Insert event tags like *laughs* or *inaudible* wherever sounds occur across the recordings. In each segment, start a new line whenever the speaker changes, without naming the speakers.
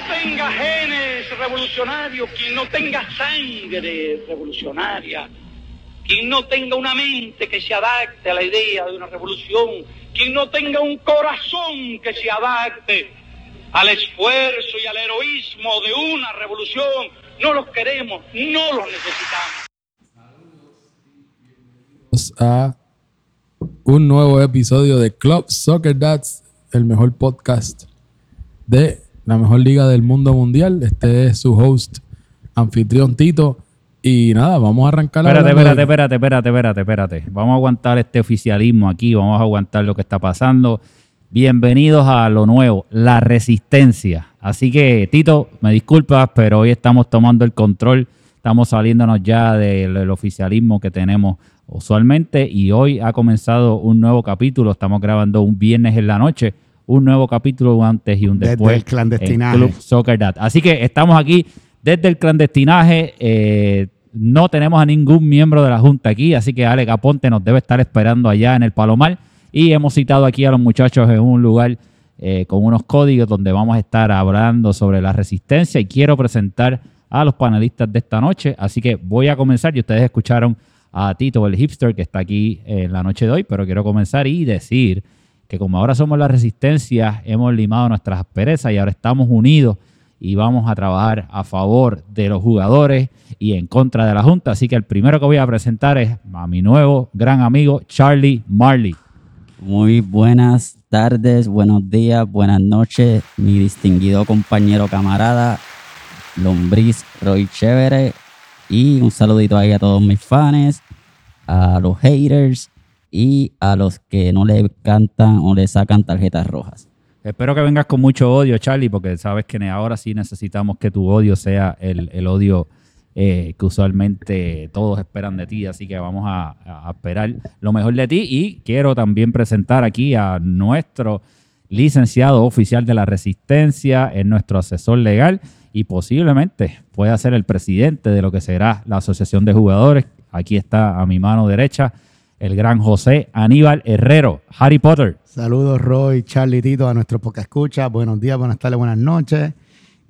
tenga genes revolucionarios, quien no tenga sangre revolucionaria, quien no tenga una mente que se adapte a la idea de una revolución, quien no tenga un corazón que se adapte al esfuerzo y al heroísmo de una revolución, no los queremos, no los necesitamos.
A un nuevo episodio de Club Soccer Dads, el mejor podcast de la mejor liga del mundo mundial. Este es su host, anfitrión Tito. Y nada, vamos a arrancar.
Espérate, espérate, espérate, espérate, espérate, espérate. Vamos a aguantar este oficialismo aquí, vamos a aguantar lo que está pasando. Bienvenidos a lo nuevo, la resistencia. Así que, Tito, me disculpas, pero hoy estamos tomando el control, estamos saliéndonos ya del, oficialismo que tenemos usualmente y hoy ha comenzado un nuevo capítulo, estamos grabando un viernes en la noche, un nuevo capítulo un antes y un después.
Desde el clandestinaje.
Club Soccer Dad. Así que estamos aquí desde el clandestinaje. Eh, no tenemos a ningún miembro de la Junta aquí, así que Alex Aponte nos debe estar esperando allá en el Palomar. Y hemos citado aquí a los muchachos en un lugar eh, con unos códigos donde vamos a estar hablando sobre la resistencia y quiero presentar a los panelistas de esta noche. Así que voy a comenzar y ustedes escucharon a Tito, el hipster, que está aquí en la noche de hoy, pero quiero comenzar y decir que como ahora somos la resistencia, hemos limado nuestras asperezas y ahora estamos unidos y vamos a trabajar a favor de los jugadores y en contra de la Junta. Así que el primero que voy a presentar es a mi nuevo gran amigo Charlie Marley.
Muy buenas tardes, buenos días, buenas noches, mi distinguido compañero camarada Lombriz Roy Chévere. Y un saludito ahí a todos mis fans, a los haters y a los que no le cantan o le sacan tarjetas rojas.
Espero que vengas con mucho odio, Charlie, porque sabes que ahora sí necesitamos que tu odio sea el, el odio eh, que usualmente todos esperan de ti, así que vamos a, esperar lo mejor de ti y quiero también presentar aquí a nuestro licenciado oficial de la Resistencia, es nuestro asesor legal y posiblemente pueda ser el presidente de lo que será la Asociación de Jugadores. Aquí está a mi mano derecha el gran José Aníbal Herrero, Harry Potter.
Saludos Roy, Charlie, Tito, a nuestro poca escucha. Buenos días, buenas tardes, buenas noches.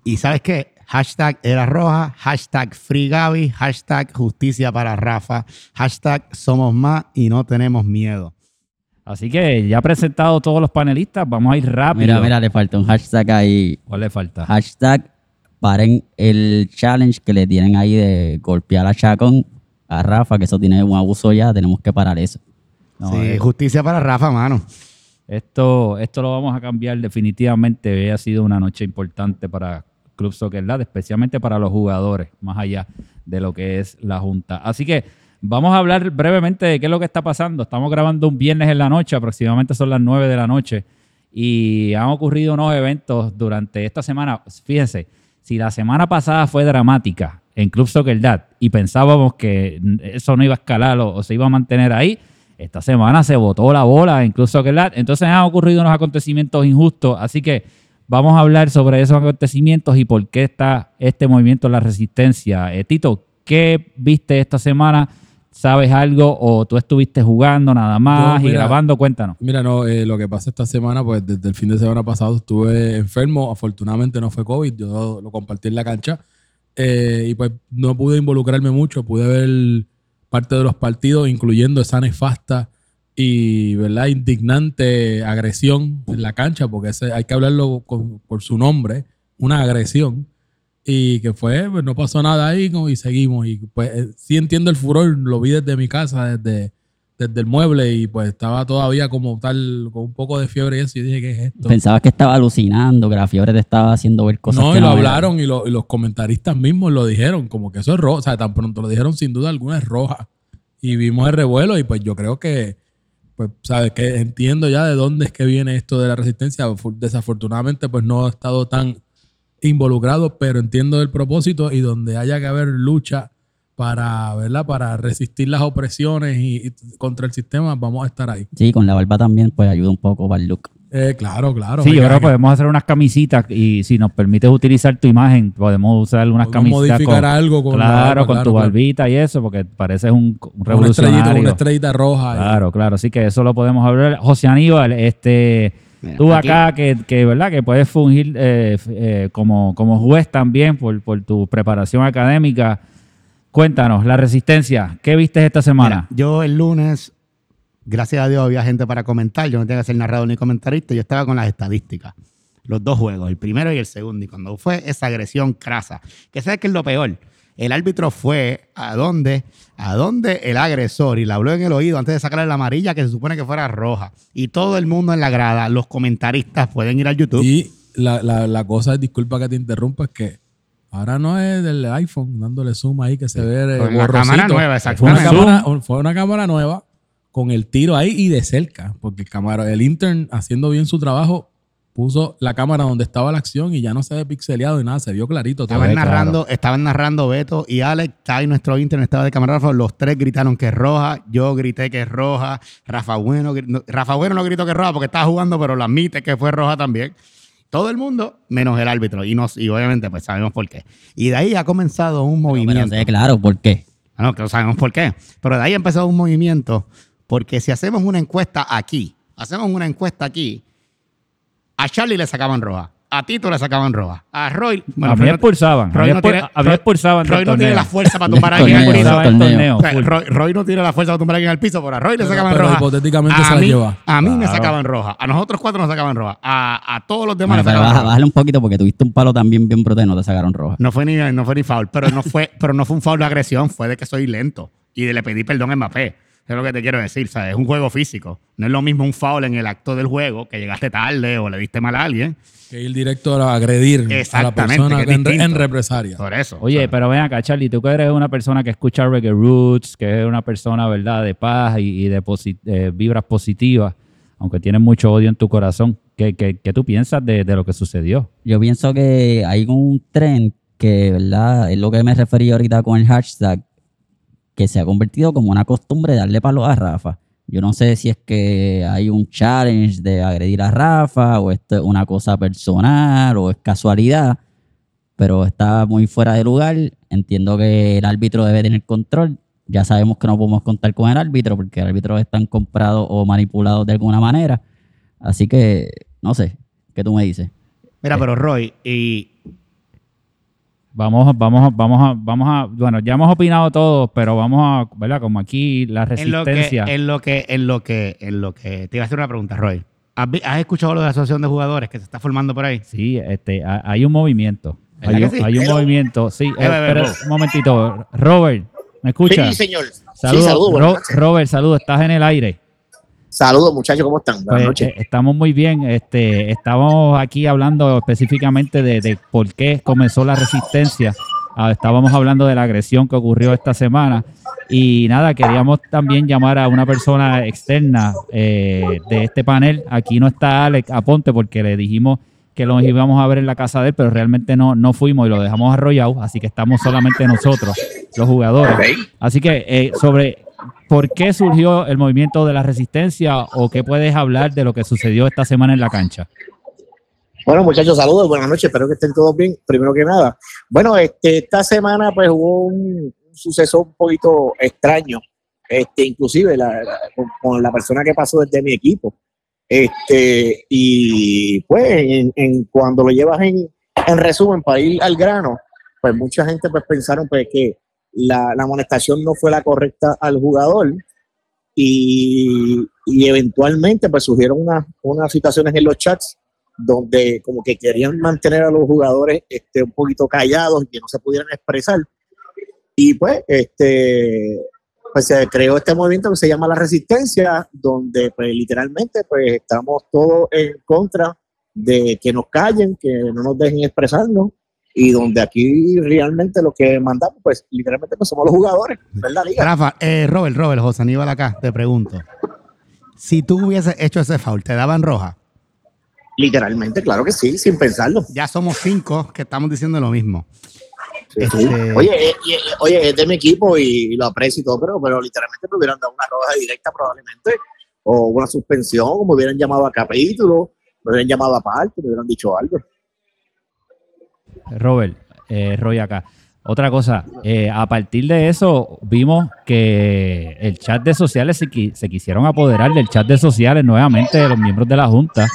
Y sabes qué, hashtag era roja, hashtag free Gaby, hashtag justicia para Rafa, hashtag somos más y no tenemos miedo.
Así que ya presentado todos los panelistas, vamos a ir rápido.
Mira, mira, le falta un hashtag ahí.
¿Cuál le falta?
Hashtag paren el challenge que le tienen ahí de golpear a Chacón, a Rafa, que eso tiene un abuso ya, tenemos que parar eso.
sí, eh, justicia para Rafa, mano.
Esto, esto lo vamos a cambiar definitivamente. Ha sido una noche importante para Club Soccer Lab, especialmente para los jugadores, más allá de lo que es la Junta. Así que vamos a hablar brevemente de qué es lo que está pasando. Estamos grabando un viernes en la noche, aproximadamente son las 9 de la noche, y han ocurrido unos eventos durante esta semana. Fíjense, si la semana pasada fue dramática en Club Soccer Dad y pensábamos que eso no iba a escalar o, se iba a mantener ahí, esta semana se botó la bola en Club Soccer Dad. Entonces han ocurrido unos acontecimientos injustos, así que Vamos a hablar sobre esos acontecimientos y por qué está este movimiento la resistencia. Eh, Tito, ¿qué viste esta semana? ¿Sabes algo o tú estuviste jugando nada más y grabando? Cuéntanos.
Mira, no, eh, lo que pasa esta semana, pues desde el fin de semana pasado estuve enfermo. Afortunadamente no fue COVID, yo lo compartí en la cancha. Eh, y pues no pude involucrarme mucho, pude ver parte de los partidos, incluyendo esa nefasta y verdad indignante agresión en la cancha, porque hay que hablarlo por su nombre, una agresión. Y que fue, pues no pasó nada ahí y seguimos. Y pues eh, sí entiendo el furor, lo vi desde mi casa, desde, desde el mueble y pues estaba todavía como tal, con un poco de fiebre y eso. Y dije, ¿qué es esto?
Pensabas que estaba alucinando, que la fiebre te estaba haciendo ver cosas.
No, y lo hablaron y, y, los comentaristas mismos lo dijeron, como que eso es rojo. O sea, tan pronto lo dijeron, sin duda alguna es roja. Y vimos el revuelo y pues yo creo que pues, sabes que entiendo ya de dónde es que viene esto de la resistencia. Desafortunadamente, pues no he estado tan involucrado, pero entiendo el propósito y donde haya que haber lucha para, ¿verdad? Para resistir las opresiones y, contra el sistema, vamos a estar ahí.
Sí, con la barba también, pues ayuda un poco para el look.
Eh, claro, claro.
Sí, ahora podemos hacer unas camisitas y si nos permites utilizar tu imagen, podemos usar unas camisetas.
modificar algo con
Claro, con tu barbita y eso, porque pareces un, revolucionario.
Una estrellita, roja.
Claro, claro. Así que eso lo podemos hablar. José Aníbal, este.
Mira,
Tú
aquí-
acá que, que, ¿verdad? que puedes fungir eh, eh, como, como juez también por, por tu preparación académica. Cuéntanos, la resistencia, ¿qué viste esta semana?
Mira, yo el lunes, gracias a Dios, había gente para comentar. Yo no tenía que ser narrador ni comentarista. Yo estaba con las estadísticas. Los dos juegos, el primero y el segundo. Y cuando fue esa agresión crasa, que sabes que es lo peor. El árbitro fue a donde, a donde el agresor y le habló en el oído antes de sacarle la amarilla que se supone que fuera roja. Y todo el mundo en la grada, los comentaristas pueden ir al YouTube.
Y la, la, la cosa disculpa que te interrumpa, es que ahora no es del iPhone dándole zoom ahí que se ve
Con la
borrosito.
cámara nueva,
Fue una,
exactamente.
cámara, fue una cámara nueva con el tiro ahí y de cerca, porque el, cámara, el intern haciendo bien su trabajo puso la cámara donde estaba la acción y ya no se ve pixeleado y nada, se vio clarito. todo.
Estaban
claro.
narrando, estaban narrando Beto y Alex, está ahí nuestro internet estaba de camarógrafo, los tres gritaron que es roja, yo grité que es roja, Rafa Bueno, Rafa Bueno no gritó que es roja porque estaba jugando, pero lo admite que fue roja también. Todo el mundo, menos el árbitro, y, nos, y obviamente pues sabemos por qué. Y de ahí ha comenzado un
Pero
movimiento.
sé, claro, ¿por qué?
No, que no sabemos por qué. Pero de ahí ha empezado un movimiento, porque si hacemos una encuesta aquí, hacemos una encuesta aquí, a Charlie le sacaban roja, a Tito le sacaban roja, a Roy...
a mí
Roy
expulsaban, a
Roy
mí
no
expul-
tiene-
a mí expulsaban
Roy no tiene la fuerza para *laughs* tumbar a alguien al piso.
Torneo.
O sea. Roy, Roy no tiene la fuerza para tumbar a alguien al piso, pero a Roy le sacaban
pero
roja.
hipotéticamente
a
se la
mí,
lleva.
A mí me sacaban roja. A nosotros cuatro nos sacaban roja. A, a todos los demás
Bueno,
le
pero
sacaban
baja-
roja.
bájale un poquito porque tuviste un palo también bien y no te sacaron roja.
No fue ni, no fue ni foul, pero no fue, pero no fue un foul de agresión, fue de que soy lento. Y de le pedí perdón a Mbappé. Es lo que te quiero decir, ¿sabes? Es un juego físico. No es lo mismo un foul en el acto del juego, que llegaste tarde o le diste mal a alguien.
Que ir directo a agredir a la
Exactamente,
persona
que es
en, en represalia.
Por eso.
Oye,
¿sabes?
pero ven acá, Charlie, tú que eres una persona que escucha reggae roots, que es una persona, ¿verdad?, de paz y, y de posi- eh, vibras positivas, aunque tienes mucho odio en tu corazón. ¿Qué, qué- qué tú piensas de, de lo que sucedió?
Yo pienso que hay un tren que, ¿verdad? Es lo que me refería ahorita con el hashtag, que se ha convertido como una costumbre de darle palo a Rafa. Yo no sé si es que hay un challenge de agredir a Rafa o esto es una cosa personal o es casualidad, pero está muy fuera de lugar. Entiendo que el árbitro debe tener control. Ya sabemos que no podemos contar con el árbitro porque el árbitro están comprados o manipulados de alguna manera. Así que, no sé, ¿qué tú me dices?
Mira, pero Roy, y
Vamos, a- vamos, vamos a, vamos a, bueno, ya hemos opinado todos, pero vamos a, ¿verdad? Como aquí la
en lo, que,
resistencia.
en lo que, en lo que, en lo que, te iba a hacer una pregunta, Roy. ¿Has, escuchado lo de la asociación de jugadores que se está formando por ahí?
Sí, este, ha- hay un movimiento.
¿Verdad
Hay un,
sí?
hay un movimiento. Sí, eh, espera un momentito. Robert, ¿me escuchas?
Sí, señor.
Saludos,
sí,
Ro-
noches.
Robert, saludos, estás en el aire.
Saludos, muchachos, ¿cómo están? Buenas
Pues,
noches.
eh, estamos muy bien. Este, estamos aquí hablando específicamente de, de por qué comenzó la resistencia. Ah, estábamos hablando de la agresión que ocurrió esta semana. Y nada, queríamos también llamar a una persona externa eh, de este panel. Aquí no está Alex Aponte porque le dijimos que lo íbamos a ver en la casa de él, pero realmente no, no fuimos y lo dejamos arrollado. Así que estamos solamente nosotros, los jugadores. Así que eh, sobre por qué surgió el movimiento de la resistencia o qué puedes hablar de lo que sucedió esta semana en la cancha.
Bueno, muchachos, saludos, buenas noches, espero que estén todos bien. Primero que nada, bueno, este, esta semana pues hubo un, un suceso un poquito extraño, este, inclusive la- la- con, con la persona que pasó desde mi equipo. Este, y pues en, en cuando lo llevas en, en resumen para ir al grano, pues mucha gente pues pensaron pues que la, la amonestación no fue la correcta al jugador y, y eventualmente pues surgieron unas, unas situaciones en los chats donde como que querían mantener a los jugadores este, un poquito callados y que no se pudieran expresar. Y pues, este, pues se creó este movimiento que se llama la resistencia, donde pues literalmente pues estamos todos en contra de que nos callen, que no nos dejen expresarnos y donde aquí realmente lo que mandamos pues literalmente pues somos los jugadores, ¿verdad? Liga?
Rafa, eh, Robert, Robert, José Aníbal acá, te pregunto. Si tú hubieses hecho ese foul, ¿te daban roja?
Literalmente, claro que sí, sin pensarlo.
Ya somos cinco que estamos diciendo lo mismo.
Sí,
Este-.
Oye, eh, eh, oye, es de mi equipo y lo aprecio y todo, pero, pero literalmente me hubieran dado una roja directa probablemente, o una suspensión, o me hubieran llamado a capítulo, me hubieran llamado a parte, me hubieran dicho algo.
Robert, eh, Roy acá. Otra cosa, eh, a partir de eso vimos que el chat de sociales se, qui- se quisieron apoderar del chat de sociales nuevamente de los miembros de la Junta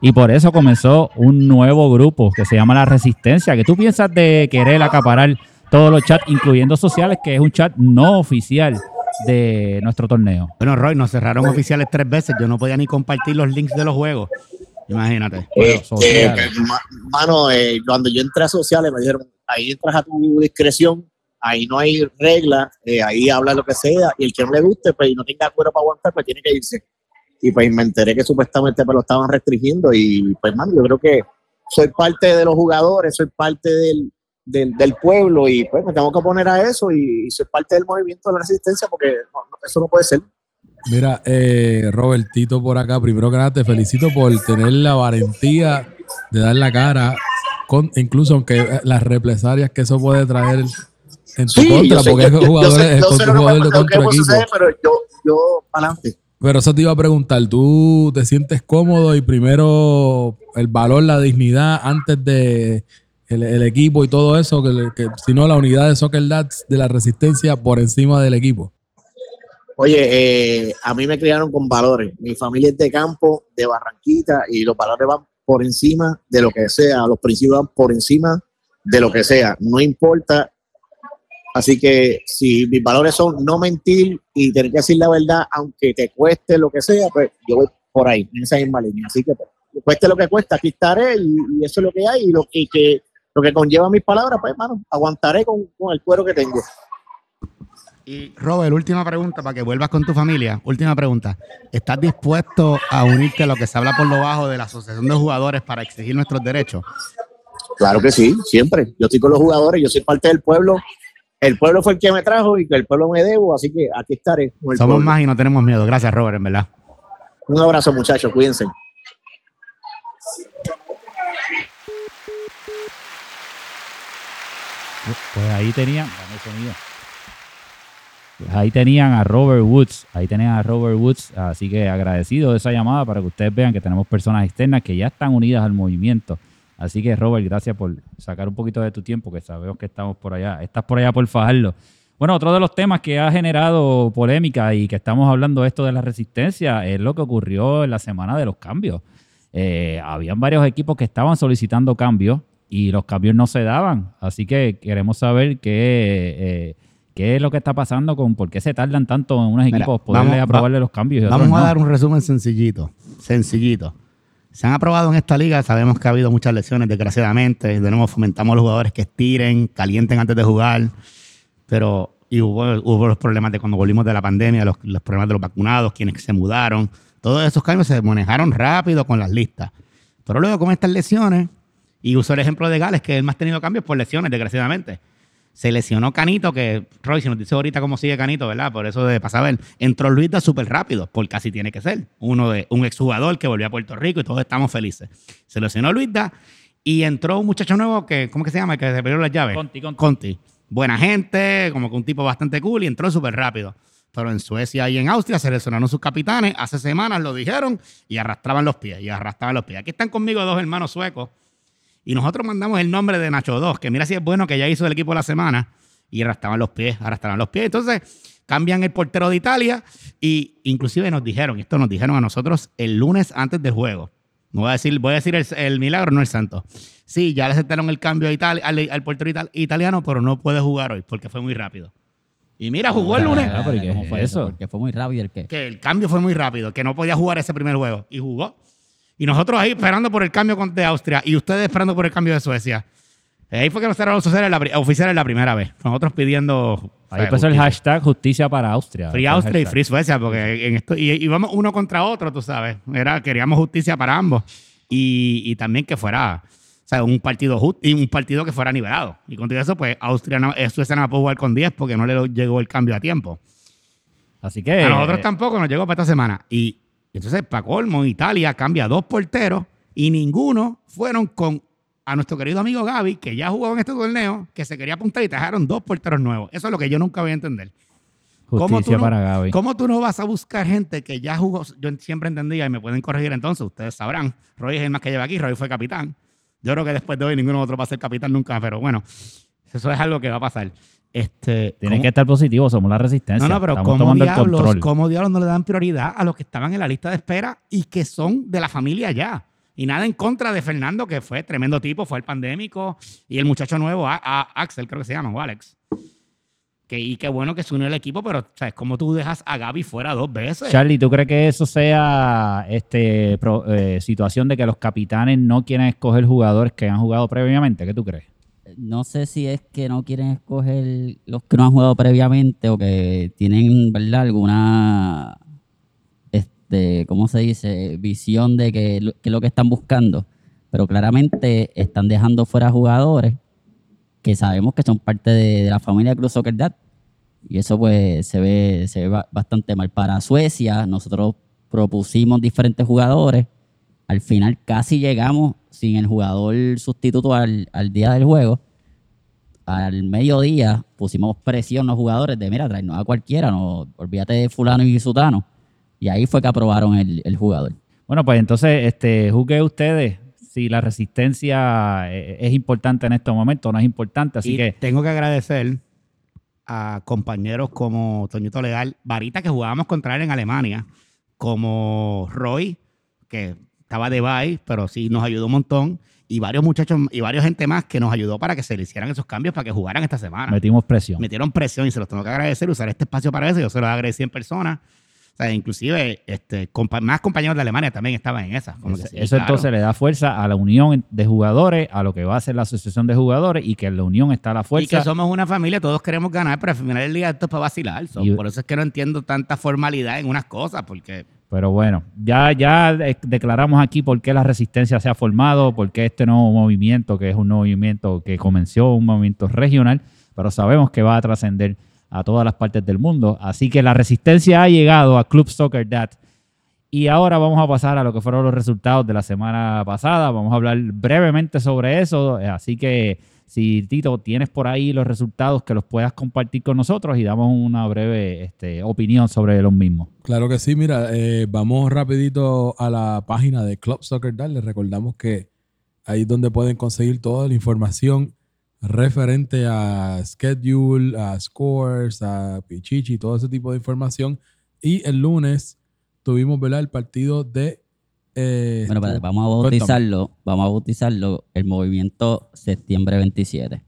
y por eso comenzó un nuevo grupo que se llama La Resistencia. ¿Qué tú piensas de querer acaparar todos los chats, incluyendo sociales, que es un chat no oficial de nuestro torneo?
Bueno, Roy, nos cerraron oficiales tres veces. Yo no podía ni compartir los links de los juegos. Imagínate.
Eh, eh, ma- mano, eh, cuando yo entré a sociales me dijeron, ahí entras a tu discreción, ahí no hay reglas, eh, ahí habla lo que sea, y el que no le guste, pues y no tenga acuerdo para aguantar, pues tiene que irse. Y pues me enteré que supuestamente me lo estaban restringiendo y pues, mano, yo creo que soy parte de los jugadores, soy parte del, del, del pueblo y pues me tengo que oponer a eso y, y soy parte del movimiento de la resistencia porque no, no, eso no puede ser.
Mira, eh, Robertito por acá, primero que nada te felicito por tener la valentía de dar la cara, con, incluso aunque eh, las represalias que eso puede traer en tu
Sí,
contra,
sé,
porque es
yo
jugadores,
sé- yo
jugador de contra equipo.
suceder, pero yo, yo, adelante.
Pero eso te iba a preguntar, ¿tú te sientes cómodo y primero el valor, la dignidad antes de el, el equipo y todo eso, que, que si no la unidad de Soccer Dads de la resistencia por encima del equipo?
Oye, eh, a mí me criaron con valores. Mi familia es de campo, de Barranquita, y los valores van por encima de lo que sea. Los principios van por encima de lo que sea. No importa. Así que si mis valores son no mentir y tener que decir la verdad, aunque te cueste lo que sea, pues yo voy por ahí, en esa misma línea. Así que pues, cueste lo que cueste, aquí estaré y, eso es lo que hay. Y lo, que, lo que conlleva mis palabras, pues hermano, aguantaré con, con el cuero que tengo.
Y Robert, última pregunta para que vuelvas con tu familia. Última pregunta. ¿Estás dispuesto a unirte a lo que se habla por lo bajo de la Asociación de Jugadores para exigir nuestros derechos?
Claro que sí, siempre. Yo estoy con los jugadores, yo soy parte del pueblo. El pueblo fue el que me trajo y que el pueblo me debo, así que aquí estaré. con el
Somos
pueblo.
más y no tenemos miedo. Gracias, Robert, en verdad.
Un abrazo, muchachos, cuídense.
Pues ahí tenían, dame el sonido. Ahí tenían a Robert Woods, ahí tenían a Robert Woods, así que agradecido de esa llamada para que ustedes vean que tenemos personas externas que ya están unidas al movimiento. Así que Robert, gracias por sacar un poquito de tu tiempo, que sabemos que estamos por allá, estás por allá por Fajardo. Bueno, otro de los temas que ha generado polémica y que estamos hablando esto de la resistencia es lo que ocurrió en la semana de los cambios. Eh, habían varios equipos que estaban solicitando cambios y los cambios no se daban. Así que queremos saber qué, eh, qué es lo que está pasando con por qué se tardan tanto en unos
Mira,
equipos poderle
vamos-
aprobarle los cambios. y otros
Vamos a
no.
dar un resumen sencillito. Sencillito. Se han aprobado en esta liga, sabemos que ha habido muchas lesiones, desgraciadamente. De nuevo, fomentamos a los jugadores que estiren, calienten antes de jugar. Pero y hubo, hubo los problemas de cuando volvimos de la pandemia, los, los problemas de los vacunados, quienes se mudaron. Todos esos cambios se manejaron rápido con las listas. Pero luego con estas lesiones, y uso el ejemplo de Gales, que él más ha tenido cambios por lesiones, desgraciadamente. Se lesionó Canito, que Roy, si nos dice ahorita cómo sigue Canito, ¿verdad? Por eso de pasar a ver. Entró Luis súper rápido, porque así tiene que ser. Uno de un exjugador que volvió a Puerto Rico y todos estamos felices. Se lesionó Luisda y entró un muchacho nuevo que, ¿cómo que se llama? El que se perdió las llaves.
Conti, Conti.
Conti. Buena gente, como que un tipo bastante cool y entró súper rápido. Pero en Suecia y en Austria se lesionaron sus capitanes. Hace semanas lo dijeron y arrastraban los pies. Y arrastraban los pies. Aquí están conmigo dos hermanos suecos. Y nosotros mandamos el nombre de Nacho 2, que mira si es bueno que ya hizo el equipo de la semana. Y arrastraban los pies, arrastraban los pies. Entonces cambian el portero de Italia. Y inclusive nos dijeron, esto nos dijeron a nosotros el lunes antes del juego. No voy a decir, voy a decir el, el milagro, no el santo. Sí, ya le aceptaron el cambio a al, al portero ital- italiano, pero no puede jugar hoy porque fue muy rápido. Y mira, jugó el lunes.
Ah, pero ¿y qué
¿Cómo fue
eso?
Porque fue muy rápido el que.
Que el cambio fue muy rápido, que no podía jugar ese primer juego. Y jugó. Y nosotros ahí esperando por el cambio de Austria y ustedes esperando por el cambio de Suecia. Ahí fue que nos cerraron los oficiales la, primera vez. Nosotros pidiendo.
Ahí empezó el hashtag justicia para Austria.
Free Austria y. Free Suecia, porque en esto, y íbamos uno contra otro, tú sabes. Era, queríamos justicia para ambos. Y, y también que fuera, o sea, un partido justo y un partido que fuera nivelado. Y con todo eso, pues Austria no, eh, Suecia no pudo jugar con 10 porque no le llegó el cambio a tiempo.
Así que.
A nosotros tampoco nos llegó para esta semana. Y entonces, para colmo, Italia cambia dos porteros y ninguno fueron con a nuestro querido amigo Gaby, que ya jugó en este torneo, que se quería apuntar y trajeron dos porteros nuevos. Eso es lo que yo nunca voy a entender. ¿Cómo
Justicia
tú no-
para Gaby.
¿Cómo tú no vas a buscar gente que ya jugó? Yo siempre entendía, y me pueden corregir entonces, ustedes sabrán. Roy es el más que lleva aquí, Roy fue capitán. Yo creo que después de hoy ninguno otro va a ser capitán nunca, pero bueno, eso es algo que va a pasar. Este,
Tiene
¿cómo-
que estar positivo, somos la resistencia.
no, no, pero
Estamos
¿cómo
el
diablos. ¿cómo diablos no le dan prioridad a los que estaban en la lista de espera y que son de la familia ya? Y nada en contra de Fernando, que fue tremendo tipo, fue el pandémico, y el muchacho nuevo, a- a- Axel, creo que se llama, o Alex. Que, y qué bueno que se unió al equipo, pero ¿sabes cómo tú dejas a Gaby fuera dos veces?
Charlie, ¿tú crees que eso sea este pro- eh, situación de que los capitanes no quieren escoger jugadores que han jugado previamente? ¿Qué tú crees?
No sé si es que no quieren escoger los que no han jugado previamente o que tienen, ¿verdad? Alguna, este, ¿cómo se dice? Visión de que, es lo que están buscando. Pero claramente están dejando fuera jugadores que sabemos que son parte de, la familia Cruz Soccer Dad. Y eso pues se ve, se ve ba- bastante mal. Para Suecia, nosotros propusimos diferentes jugadores. Al final casi llegamos sin el jugador sustituto al, al día del juego. Al mediodía pusimos presión a los jugadores de, mira, traernos a cualquiera, no, olvídate de fulano y sutano. Y ahí fue que aprobaron el, el jugador.
Bueno, pues entonces, este, juzgue ustedes si la resistencia eh, es importante en estos momentos o no es importante. Así
y
que,
tengo que agradecer a compañeros como Toñito Legal, Varita, que jugábamos contra él en Alemania, como Roy, que estaba de bye, pero sí nos ayudó un montón, y varios muchachos y varios gente más que nos ayudó para que se le hicieran esos cambios para que jugaran esta semana.
metimos presión.
Metieron presión y se los tengo que agradecer, usar este espacio para eso, yo se los agradecí en persona. O sea, inclusive este, compa- más compañeros de Alemania también estaban en esa. Como que
Eso,
sí,
eso
claro.
entonces le da fuerza a la unión de jugadores, a lo que va a ser la asociación de jugadores y que en la unión está la
Y
fuerza.
que somos una familia, todos queremos ganar, pero al final del día esto es para vacilar. So,
Y-
por eso es que no entiendo tanta formalidad en unas cosas, porque
Pero bueno, ya, ya de- declaramos aquí por qué la resistencia se ha formado, por qué este nuevo movimiento, que es un movimiento que comenzó, un movimiento regional, pero sabemos que va a trascender a todas las partes del mundo. Así que la resistencia ha llegado a Club Soccer Dad. Y ahora vamos a pasar a lo que fueron los resultados de la semana pasada. Vamos a hablar brevemente sobre eso. Así que si Tito tienes por ahí los resultados que los puedas compartir con nosotros y damos una breve este, opinión sobre los mismos.
Claro que sí, mira, eh, vamos rapidito a la página de Club Soccer Dad. Les recordamos que ahí es donde pueden conseguir toda la información referente a schedule, a scores, a Pichichi, todo ese tipo de información. Y el lunes tuvimos ¿verdad? el partido de... eh,
Bueno, espérate, vamos a
Cuéntame.
bautizarlo, vamos a bautizarlo el movimiento septiembre 27.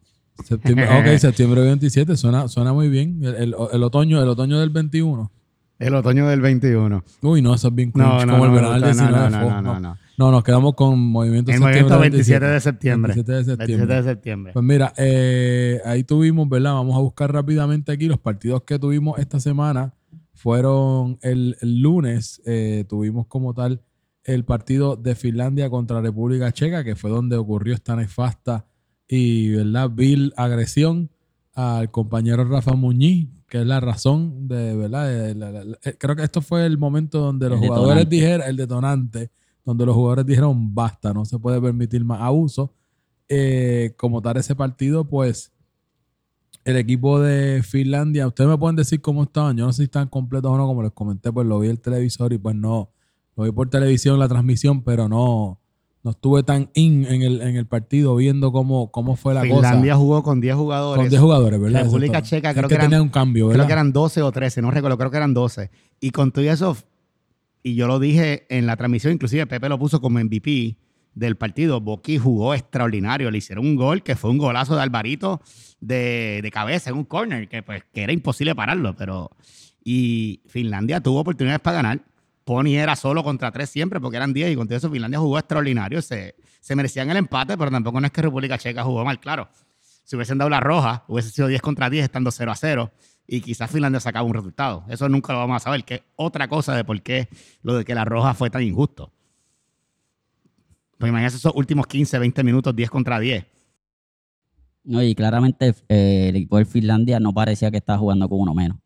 Septiembre, ok, *laughs* septiembre 27, suena, suena muy bien. El, el- el otoño, el otoño del 21.
el otoño del 21.
Uy, no, eso es bien
No, no,
como el
no,
verano del
no,
19.
no, no, no, no, no.
No, nos quedamos con movimiento
El
septiembre
movimiento 27 de septiembre.
27 de septiembre.
27 de septiembre.
Pues mira, eh, ahí tuvimos, ¿verdad? Vamos a buscar rápidamente aquí los partidos que tuvimos esta semana. Fueron el, el lunes, eh, tuvimos como tal el partido de Finlandia contra República Checa, que fue donde ocurrió esta nefasta y, ¿verdad? Vil agresión al compañero Rafa Muñiz, que es la razón de, ¿verdad? de la- la- la- eh, creo que esto fue el momento donde los
El
jugadores
detonante.
dijeron, el detonante, donde los jugadores dijeron, basta, no se puede permitir más abuso. Eh, como tal ese partido, pues el equipo de Finlandia, ustedes me pueden decir cómo estaban, yo no sé si están completos o no, como les comenté, pues lo vi el televisor y pues no, lo vi por televisión la transmisión, pero no, no estuve tan in en el, en el partido viendo cómo, cómo fue la
Finlandia
cosa.
jugó con 10 jugadores.
Con 10 jugadores, ¿verdad?
República. Checa
Es
creo que eran-
tenía un cambio,
Creo que eran 12 o 13, no recuerdo, creo que eran 12. Y con todo eso, y yo lo dije en la transmisión, inclusive Pepe lo puso como MVP del partido. Boqui jugó extraordinario, le hicieron un gol que fue un golazo de Alvarito de, de cabeza en un corner, que pues que era imposible pararlo, pero... Y Finlandia tuvo oportunidades para ganar. Pony era solo contra tres siempre porque eran 10 y con todo eso Finlandia jugó extraordinario. Se, se merecían el empate, pero tampoco no es que República Checa jugó mal, claro. Si hubiesen dado la roja, hubiese sido 10 contra 10 estando 0 a 0 y quizás Finlandia sacaba un resultado. Eso nunca lo vamos a saber, que es otra cosa de por qué lo de que la roja fue tan injusto. Pues imagínate esos últimos 15, 20 minutos, 10 contra 10.
No, y claramente eh, el equipo de Finlandia no parecía que estaba jugando con uno menos.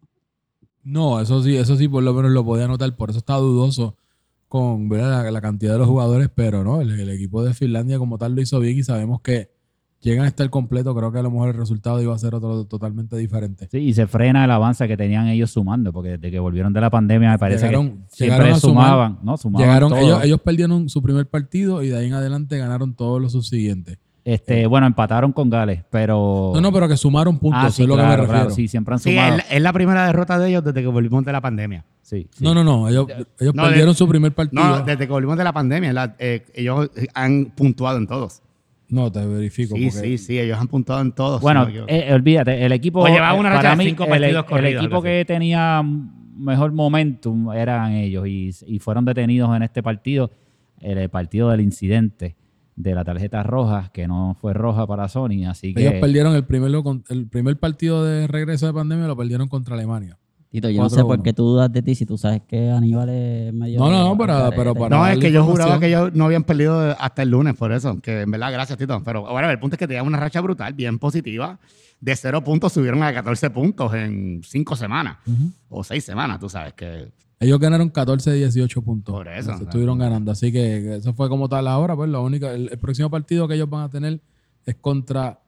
No, eso sí, eso sí, por lo menos lo podía notar, por eso estaba dudoso con. La, la cantidad de los jugadores, pero no, el, el equipo de Finlandia como tal lo hizo bien y sabemos que llegan a estar completo, creo que a lo mejor el resultado iba a ser otro totalmente diferente.
Sí, y se frena el avance que tenían ellos sumando, porque desde que volvieron de la pandemia me parece
Llegaron-
que siempre
sumar.
sumaban, ¿no? Sumaban
Llegaron,
todo.
ellos, ellos perdieron su primer partido y de ahí en adelante ganaron todos los subsiguientes.
Este, bueno, empataron con Gales, pero.
No, no, pero que sumaron puntos,
Ah,
eso
sí,
es lo
claro,
que me refiero.
claro, sí, siempre han
Sí,
sumado.
es, la- es la primera derrota de ellos desde que volvimos de la pandemia.
Sí, sí.
No, no, no, ellos, ellos
No,
perdieron
de-
su primer partido.
No, desde que volvimos de la pandemia, la- eh, ellos han puntuado en todos.
No, te verifico.
Sí,
porque-
sí, sí, ellos han puntuado en todos.
Bueno,
si no
eh, olvídate, el equipo.
O llevaba una
eh,
racha
para
de
mí,
cinco
el-
partidos
el,
corridos,
equipo que tenía mejor momentum eran ellos y, y fueron detenidos en este partido, el partido del incidente de la tarjeta roja, que no fue roja para Sony, así que.
Ellos perdieron el primer, el primer partido de regreso de pandemia, lo perdieron contra Alemania.
Tito, yo no sé por
4-1.
qué tú dudas de ti si tú sabes que Aníbal es medio.
No, no, no, pero-
al
pero para-
no, es que yo juraba que ellos no habían perdido hasta el lunes, por eso. Que en verdad, gracias, Tito. Pero bueno, el punto es que tenían una racha brutal, bien positiva. De cero puntos subieron a 14 puntos en cinco semanas o seis semanas, tú sabes que.
Ellos ganaron 14 de 18 puntos.
Por eso, sea.
estuvieron ganando. Así que eso fue como tal ahora. Pues la única, el, el próximo partido que ellos van a tener es contra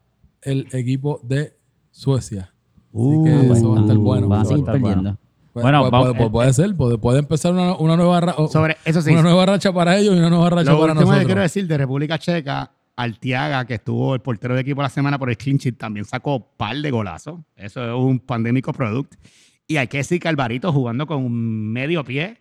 el equipo de Suecia. Así que eso va a estar bueno.
Van a
Eso va a
seguir
estar
perdiendo.
bueno.
Pues-
Bueno,
pues-
vamos-
pues- pues puede ser, puede, puede empezar una, una nueva ra- o-
Sobre eso sí.
una nueva racha para ellos y una nueva racha
Lo
para
último que
nosotros.
quiero decir de República Checa, Artiaga, que estuvo el portero de equipo la semana por el clean sheet, también sacó par de golazos. Eso es un pandémico product. Y hay que decir que Alvarito jugando con un medio pie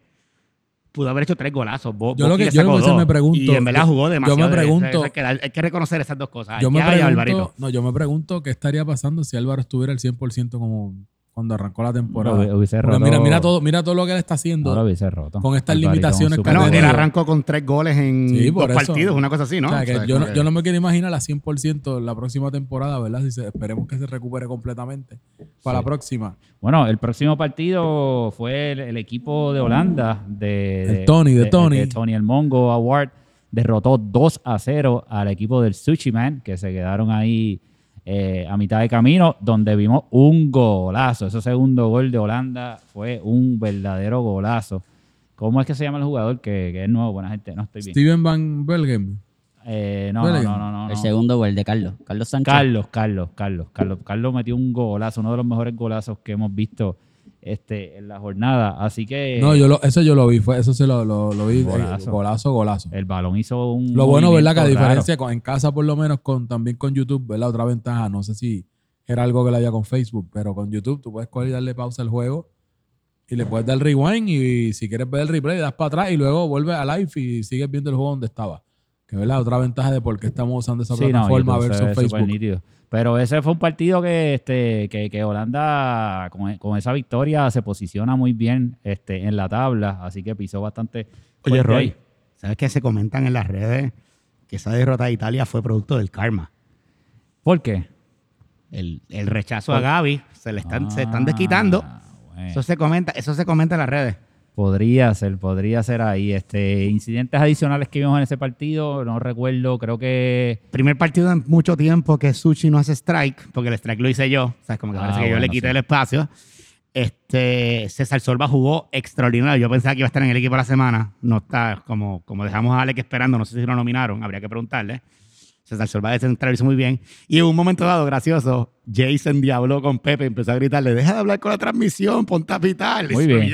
pudo haber hecho tres golazos. Bo-
Yo lo que- yo lo que me pregunto-
Y en verdad jugó
yo me
demasiado.
pregunto-
hay, que, dar- hay que reconocer esas dos cosas.
Yo me, pregunto, no, yo me pregunto qué estaría pasando si Álvaro estuviera al 100% como cuando arrancó la temporada.
Hubiese- roto-
mira, mira, todo, mira todo lo que él está haciendo.
No lo hubiese roto.
Con estas limitaciones que
Bueno, él arrancó con tres goles en
Sí,
dos
eso.
partidos, una cosa así, ¿no?
O sea, que
O sea,
yo, no,
que-
yo no me quiero imaginar a 100% la próxima temporada, ¿verdad? Si se- esperemos que se recupere completamente para
Sí.
la próxima.
Bueno, el próximo partido fue el, el equipo de Holanda de,
El Tony, de Tony.
de Tony el Mongo Award derrotó 2 a 0 al equipo del Sushi Man que se quedaron ahí eh, a mitad de camino donde vimos un golazo. Ese segundo gol de Holanda fue un verdadero golazo. ¿Cómo es que se llama el jugador que, que es nuevo? Buena gente, no estoy bien.
Steven Van Belgem.
Eh, no, no, no, no, no,
El segundo gol de Carlos. Carlos Sánchez.
Carlos, Carlos, Carlos, Carlos, Carlos metió un golazo, uno de los mejores golazos que hemos visto este, en la jornada. Así que
No, yo lo, eso yo lo vi, fue, eso se lo, lo, lo vi. eh,
Golazo.
Golazo,
el balón hizo un.
Lo bueno, ¿verdad? Que a diferencia con, en casa, por lo menos, con también con YouTube, ¿verdad? Otra ventaja, no sé si era algo que le había con Facebook, pero con YouTube tú puedes coger y darle pausa al juego y le puedes dar rewind y si quieres ver el replay, das para atrás y luego vuelves a live y sigues viendo el juego donde estaba. Que verdad, otra ventaja de por qué estamos usando esa
Sí,
plataforma versus Facebook.
nítido. Pero ese fue un partido que, este, que, que Holanda, con, con esa victoria, se posiciona muy bien este, en la tabla, así que pisó bastante.
Oye,
fuerte
Roy,
ahí.
¿sabes que se comentan en las redes que esa derrota de Italia fue producto del karma?
¿Por qué?
El, el rechazo a Gaby, se le están, se están desquitando.
Ah, bueno.
Eso se comenta, eso se comenta en las redes.
Podría ser, podría ser ahí. Este, incidentes adicionales que vimos en ese partido, no recuerdo, creo que
Primer partido en mucho tiempo que Sushi no hace strike, porque el strike lo hice yo. O sea, como que
Ah,
parece que yo le quité
sí.
el espacio. Este, César Sorba jugó extraordinario. Yo pensaba que iba a estar en el equipo la semana. No está, como, como dejamos a Alex esperando, no sé si lo nominaron, habría que preguntarle. César de central hizo muy bien. Y en un momento dado, gracioso, Jason diabló con Pepe, empezó a gritarle, deja de hablar con la transmisión, ponte a pitar.
Muy bien.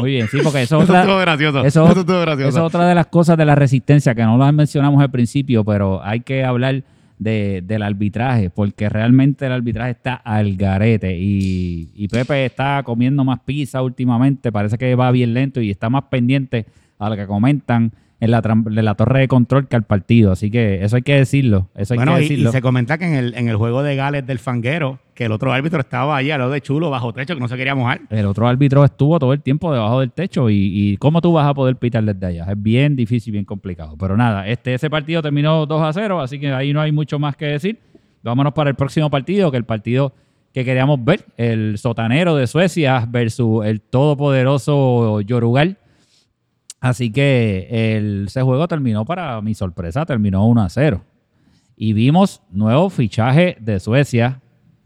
Muy bien, sí, porque eso, *laughs*
Eso
es otra-
gracioso.
Eso,
gracioso.
eso es otra de las cosas de la resistencia que no las mencionamos al principio, pero hay que hablar de- del arbitraje, porque realmente el arbitraje está al garete y, y Pepe está comiendo más pizza últimamente, parece que va bien lento y está más pendiente a lo que comentan en la, de la torre de control que al partido, así que eso hay que decirlo, eso hay
Bueno,
que
y, y
decirlo.
se comenta que en el, en el juego de Gales del Fanguero, que el otro árbitro estaba allí al lado de Chulo, bajo techo, que no se quería mojar.
El otro árbitro estuvo todo el tiempo debajo del techo y, y ¿cómo tú vas a poder pitar desde allá? Es bien difícil, bien complicado. Pero nada, este, ese partido terminó 2 a 0, así que ahí no hay mucho más que decir. Vámonos para el próximo partido, que el partido que queríamos ver, el sotanero de Suecia versus el todopoderoso Yorugal. Así que el, ese juego terminó, para mi sorpresa, terminó 1 a 0. Y vimos nuevo fichaje de Suecia.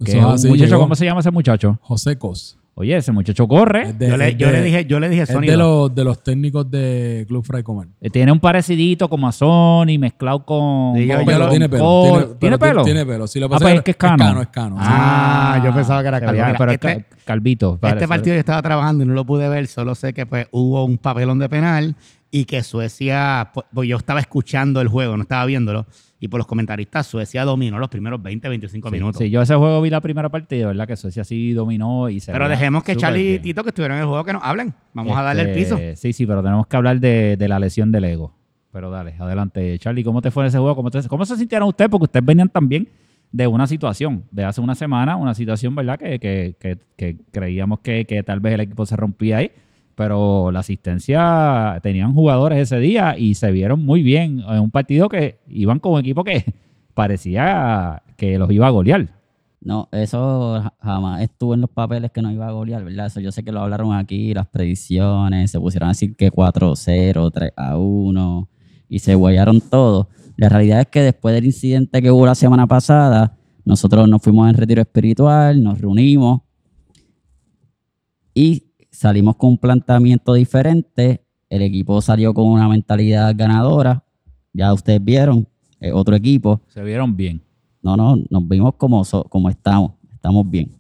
Que es un muchacho. ¿cómo se llama ese muchacho?
José Cos.
Oye, ese muchacho corre.
Es de-
yo, le,
es
yo
de-
le dije, yo le dije
Es
Sonido.
de los, de los técnicos de Club Fray Comer.
Eh, Tiene un parecidito como a Sony, mezclado con.
Sí, yo-
con-
yo lo-
con-
tiene pelo.
con-
Tiene,
¿Tiene
pero
pelo?
Tiene pelo. Sí, lo
Ah, pues es que es cano.
Es cano, es cano. sí.
Ah, yo pensaba que era calvo.
pero es
este-
ca- calvito.
Este partido yo estaba trabajando y no lo pude ver, solo sé que pues hubo un papelón de penal y que Suecia, pues, pues, yo estaba escuchando el juego, no estaba viéndolo, y por los comentaristas, Suecia dominó los primeros 20, 25
Sí,
minutos.
sí, yo ese juego vi la primera parte y de verdad que Suecia sí dominó y se
Pero dejemos que Charlie y. Tito, que estuvieron en el juego, que nos hablen. Vamos a darle el
Este,
piso.
Sí, sí, pero tenemos que hablar de, de la lesión del ego. Pero dale, adelante. Charlie, ¿cómo te fue en ese juego? ¿Cómo, te- cómo se sintieron ustedes? Porque ustedes venían también de una situación, de hace una semana, una situación, ¿verdad? Que, que- que- que creíamos que, que tal vez el equipo se rompía ahí, pero la asistencia, tenían jugadores ese día y se vieron muy bien en un partido que iban con un equipo que *laughs* parecía que los iba a golear.
No, eso ja- jamás estuvo en los papeles que no iba a golear, ¿verdad? Eso yo sé que lo hablaron aquí, las predicciones, se pusieron a decir que 4-0, 3-1 y se guayaron todo. La realidad es que después del incidente que hubo la semana pasada, nosotros nos fuimos en retiro espiritual, nos reunimos y salimos con un planteamiento diferente. El equipo salió con una mentalidad ganadora. Ya ustedes vieron, eh, otro equipo.
Se vieron bien.
No, no, nos vimos como, so- como estamos, estamos bien.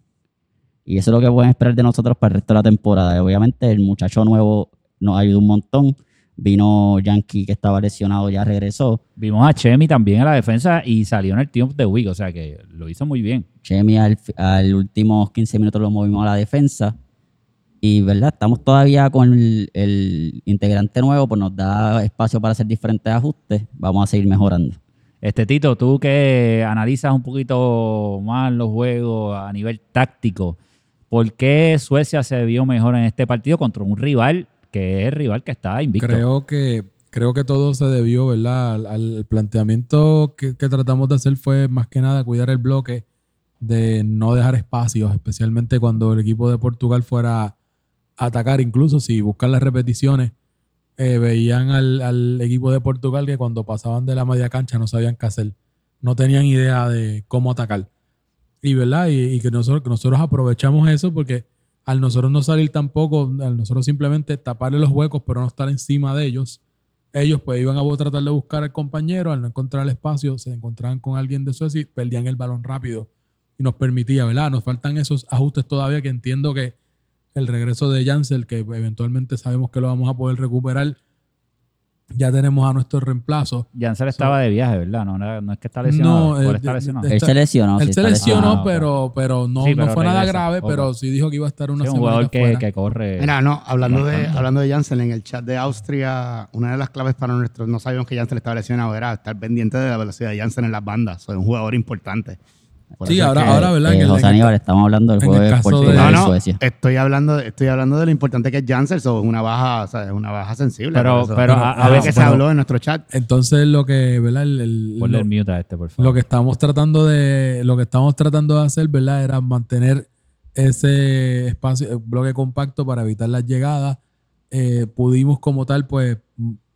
Y eso es lo que pueden esperar de nosotros para el resto de la temporada. Obviamente el muchacho nuevo nos ayudó un montón. Vino Yankee que estaba lesionado, ya regresó.
Vimos a Chemi también en la defensa y salió en el Team of the Week, o sea que lo hizo muy bien.
Chemi al, al últimos 15 minutos lo movimos a la defensa. Y verdad, estamos todavía con el, el integrante nuevo, pues nos da espacio para hacer diferentes ajustes. Vamos a seguir mejorando.
Este Tito, tú que analizas un poquito más los juegos a nivel táctico, ¿por qué Suecia se vio mejor en este partido contra un rival que es el rival que está invicto?
Creo que, creo que todo se debió, ¿verdad? Al, al planteamiento que, que tratamos de hacer fue más que nada cuidar el bloque, de no dejar espacios, especialmente cuando el equipo de Portugal fuera a atacar, incluso si buscan las repeticiones, eh, veían al, al equipo de Portugal que cuando pasaban de la media cancha no sabían qué hacer, no tenían idea de cómo atacar. Y, ¿verdad? Y, que, nosotros, que nosotros aprovechamos eso porque al nosotros no salir tampoco, al nosotros simplemente taparle los huecos pero no estar encima de ellos, ellos pues iban a tratar de buscar al compañero, al no encontrar el espacio, se encontraban con alguien de Suecia y perdían el balón rápido y nos permitía, ¿verdad? Nos faltan esos ajustes todavía que entiendo que el regreso de Jansel, que eventualmente sabemos que lo vamos a poder recuperar, ya tenemos a nuestro reemplazo.
Janssen estaba de viaje, ¿verdad? No, no, no es que está lesionado.
No,
¿Por
eh,
está lesionado?
Él se lesionó. sí
Él se lesionó.
Ah,
pero, pero no,
Sí,
no fue nada grave, pero sí dijo que iba a estar una
Sí, un
semana
jugador que,
fuera.
que corre.
Mira, no, hablando de, hablando de Janssen, en el chat de Austria, una de las claves para nuestros, no sabíamos que Janssen estaba lesionado, era estar pendiente de la velocidad de Janssen en las bandas. Soy un jugador importante. Por
Sí,
es
ahora,
que-
ahora, ¿verdad?
Eh, José
el-
Aníbal, estamos hablando del juego de Portugal
No,
y
no,
Suecia.
estoy hablando, estoy hablando de lo importante que es Janssen, es una baja, o sea, es una baja sensible.
Pero- pero a- ver,
que se habló en nuestro chat.
Entonces lo que, ¿verdad? El- el-
Ponle
lo-
el mute a este, por favor.
Lo que estamos tratando de, lo que estamos tratando de hacer, ¿verdad? Era mantener ese espacio, el bloque compacto para evitar las llegadas. Eh, pudimos como tal, pues,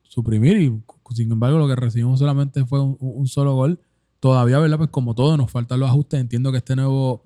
suprimir y sin embargo lo que recibimos solamente fue un, un solo gol. Todavía, ¿verdad? Pues como todo, nos faltan los ajustes. Entiendo que este nuevo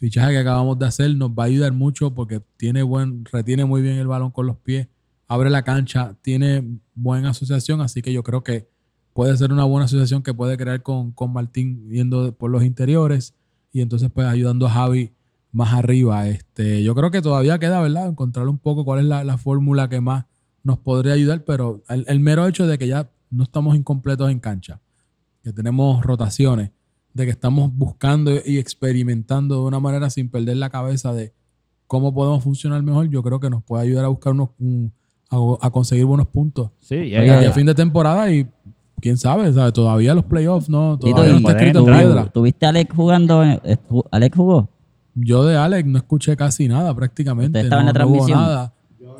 fichaje que acabamos de hacer nos va a ayudar mucho porque tiene buen, retiene muy bien el balón con los pies, abre la cancha, tiene buena asociación, así que yo creo que puede ser una buena asociación que puede crear con, con Martín yendo por los interiores y entonces pues ayudando a Javi más arriba. Este, yo creo que todavía queda, ¿verdad? Encontrar un poco cuál es la, la fórmula que más nos podría ayudar, pero el, el mero hecho de que ya no estamos incompletos en cancha, que tenemos rotaciones, de que estamos buscando y experimentando de una manera sin perder la cabeza de cómo podemos funcionar mejor, yo creo que nos puede ayudar a buscar unos, un- a, a conseguir buenos puntos.
Sí, y-
Y
Oye,
a fin de temporada y quién sabe, ¿sabe? todavía los playoffs no, todavía no está escrito en piedra.
¿Tuviste a Alex jugando? eh, ¿Alex jugó?
Yo de Alex no escuché casi nada prácticamente.
¿Usted estaba
no,
en la
no hubo
transmisión?
nada.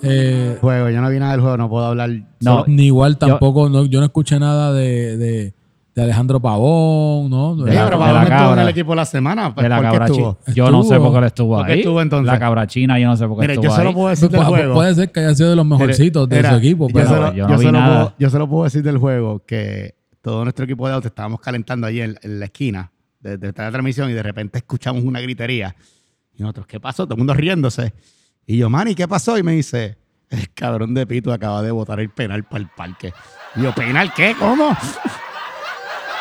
Eh,
Juego, yo no vi nada del juego, no puedo hablar.
No,
ni igual tampoco, no, yo no escuché nada de, de, de Alejandro Pavón, ¿no?
Sí,
de la-
pero
de la
no estuvo en
cabra.
el equipo la semana. pues,
de la
¿por qué
cabra
estuvo?
china. Yo no sé
Estuvo.
por qué él estuvo
¿Por qué
ahí.
estuvo entonces?
La cabra china, yo no sé por qué
Mire,
estuvo
yo solo
ahí.
puedo decir del
Pu-
juego.
puede ser que haya sido de los mejorcitos de
Mira,
su equipo,
yo
pero
solo-
yo no
yo
vi
solo
nada.
puedo- yo solo puedo decir del juego que todo nuestro equipo de auto estábamos calentando allí en, en la esquina de, de esta transmisión y de repente escuchamos una gritería. Y nosotros, ¿qué pasó? Todo el mundo riéndose. Y yo, Manny, ¿qué pasó? Y me dice, el cabrón de Pito acaba de botar el penal para el parque. Y yo, ¿penal qué? ¿Cómo?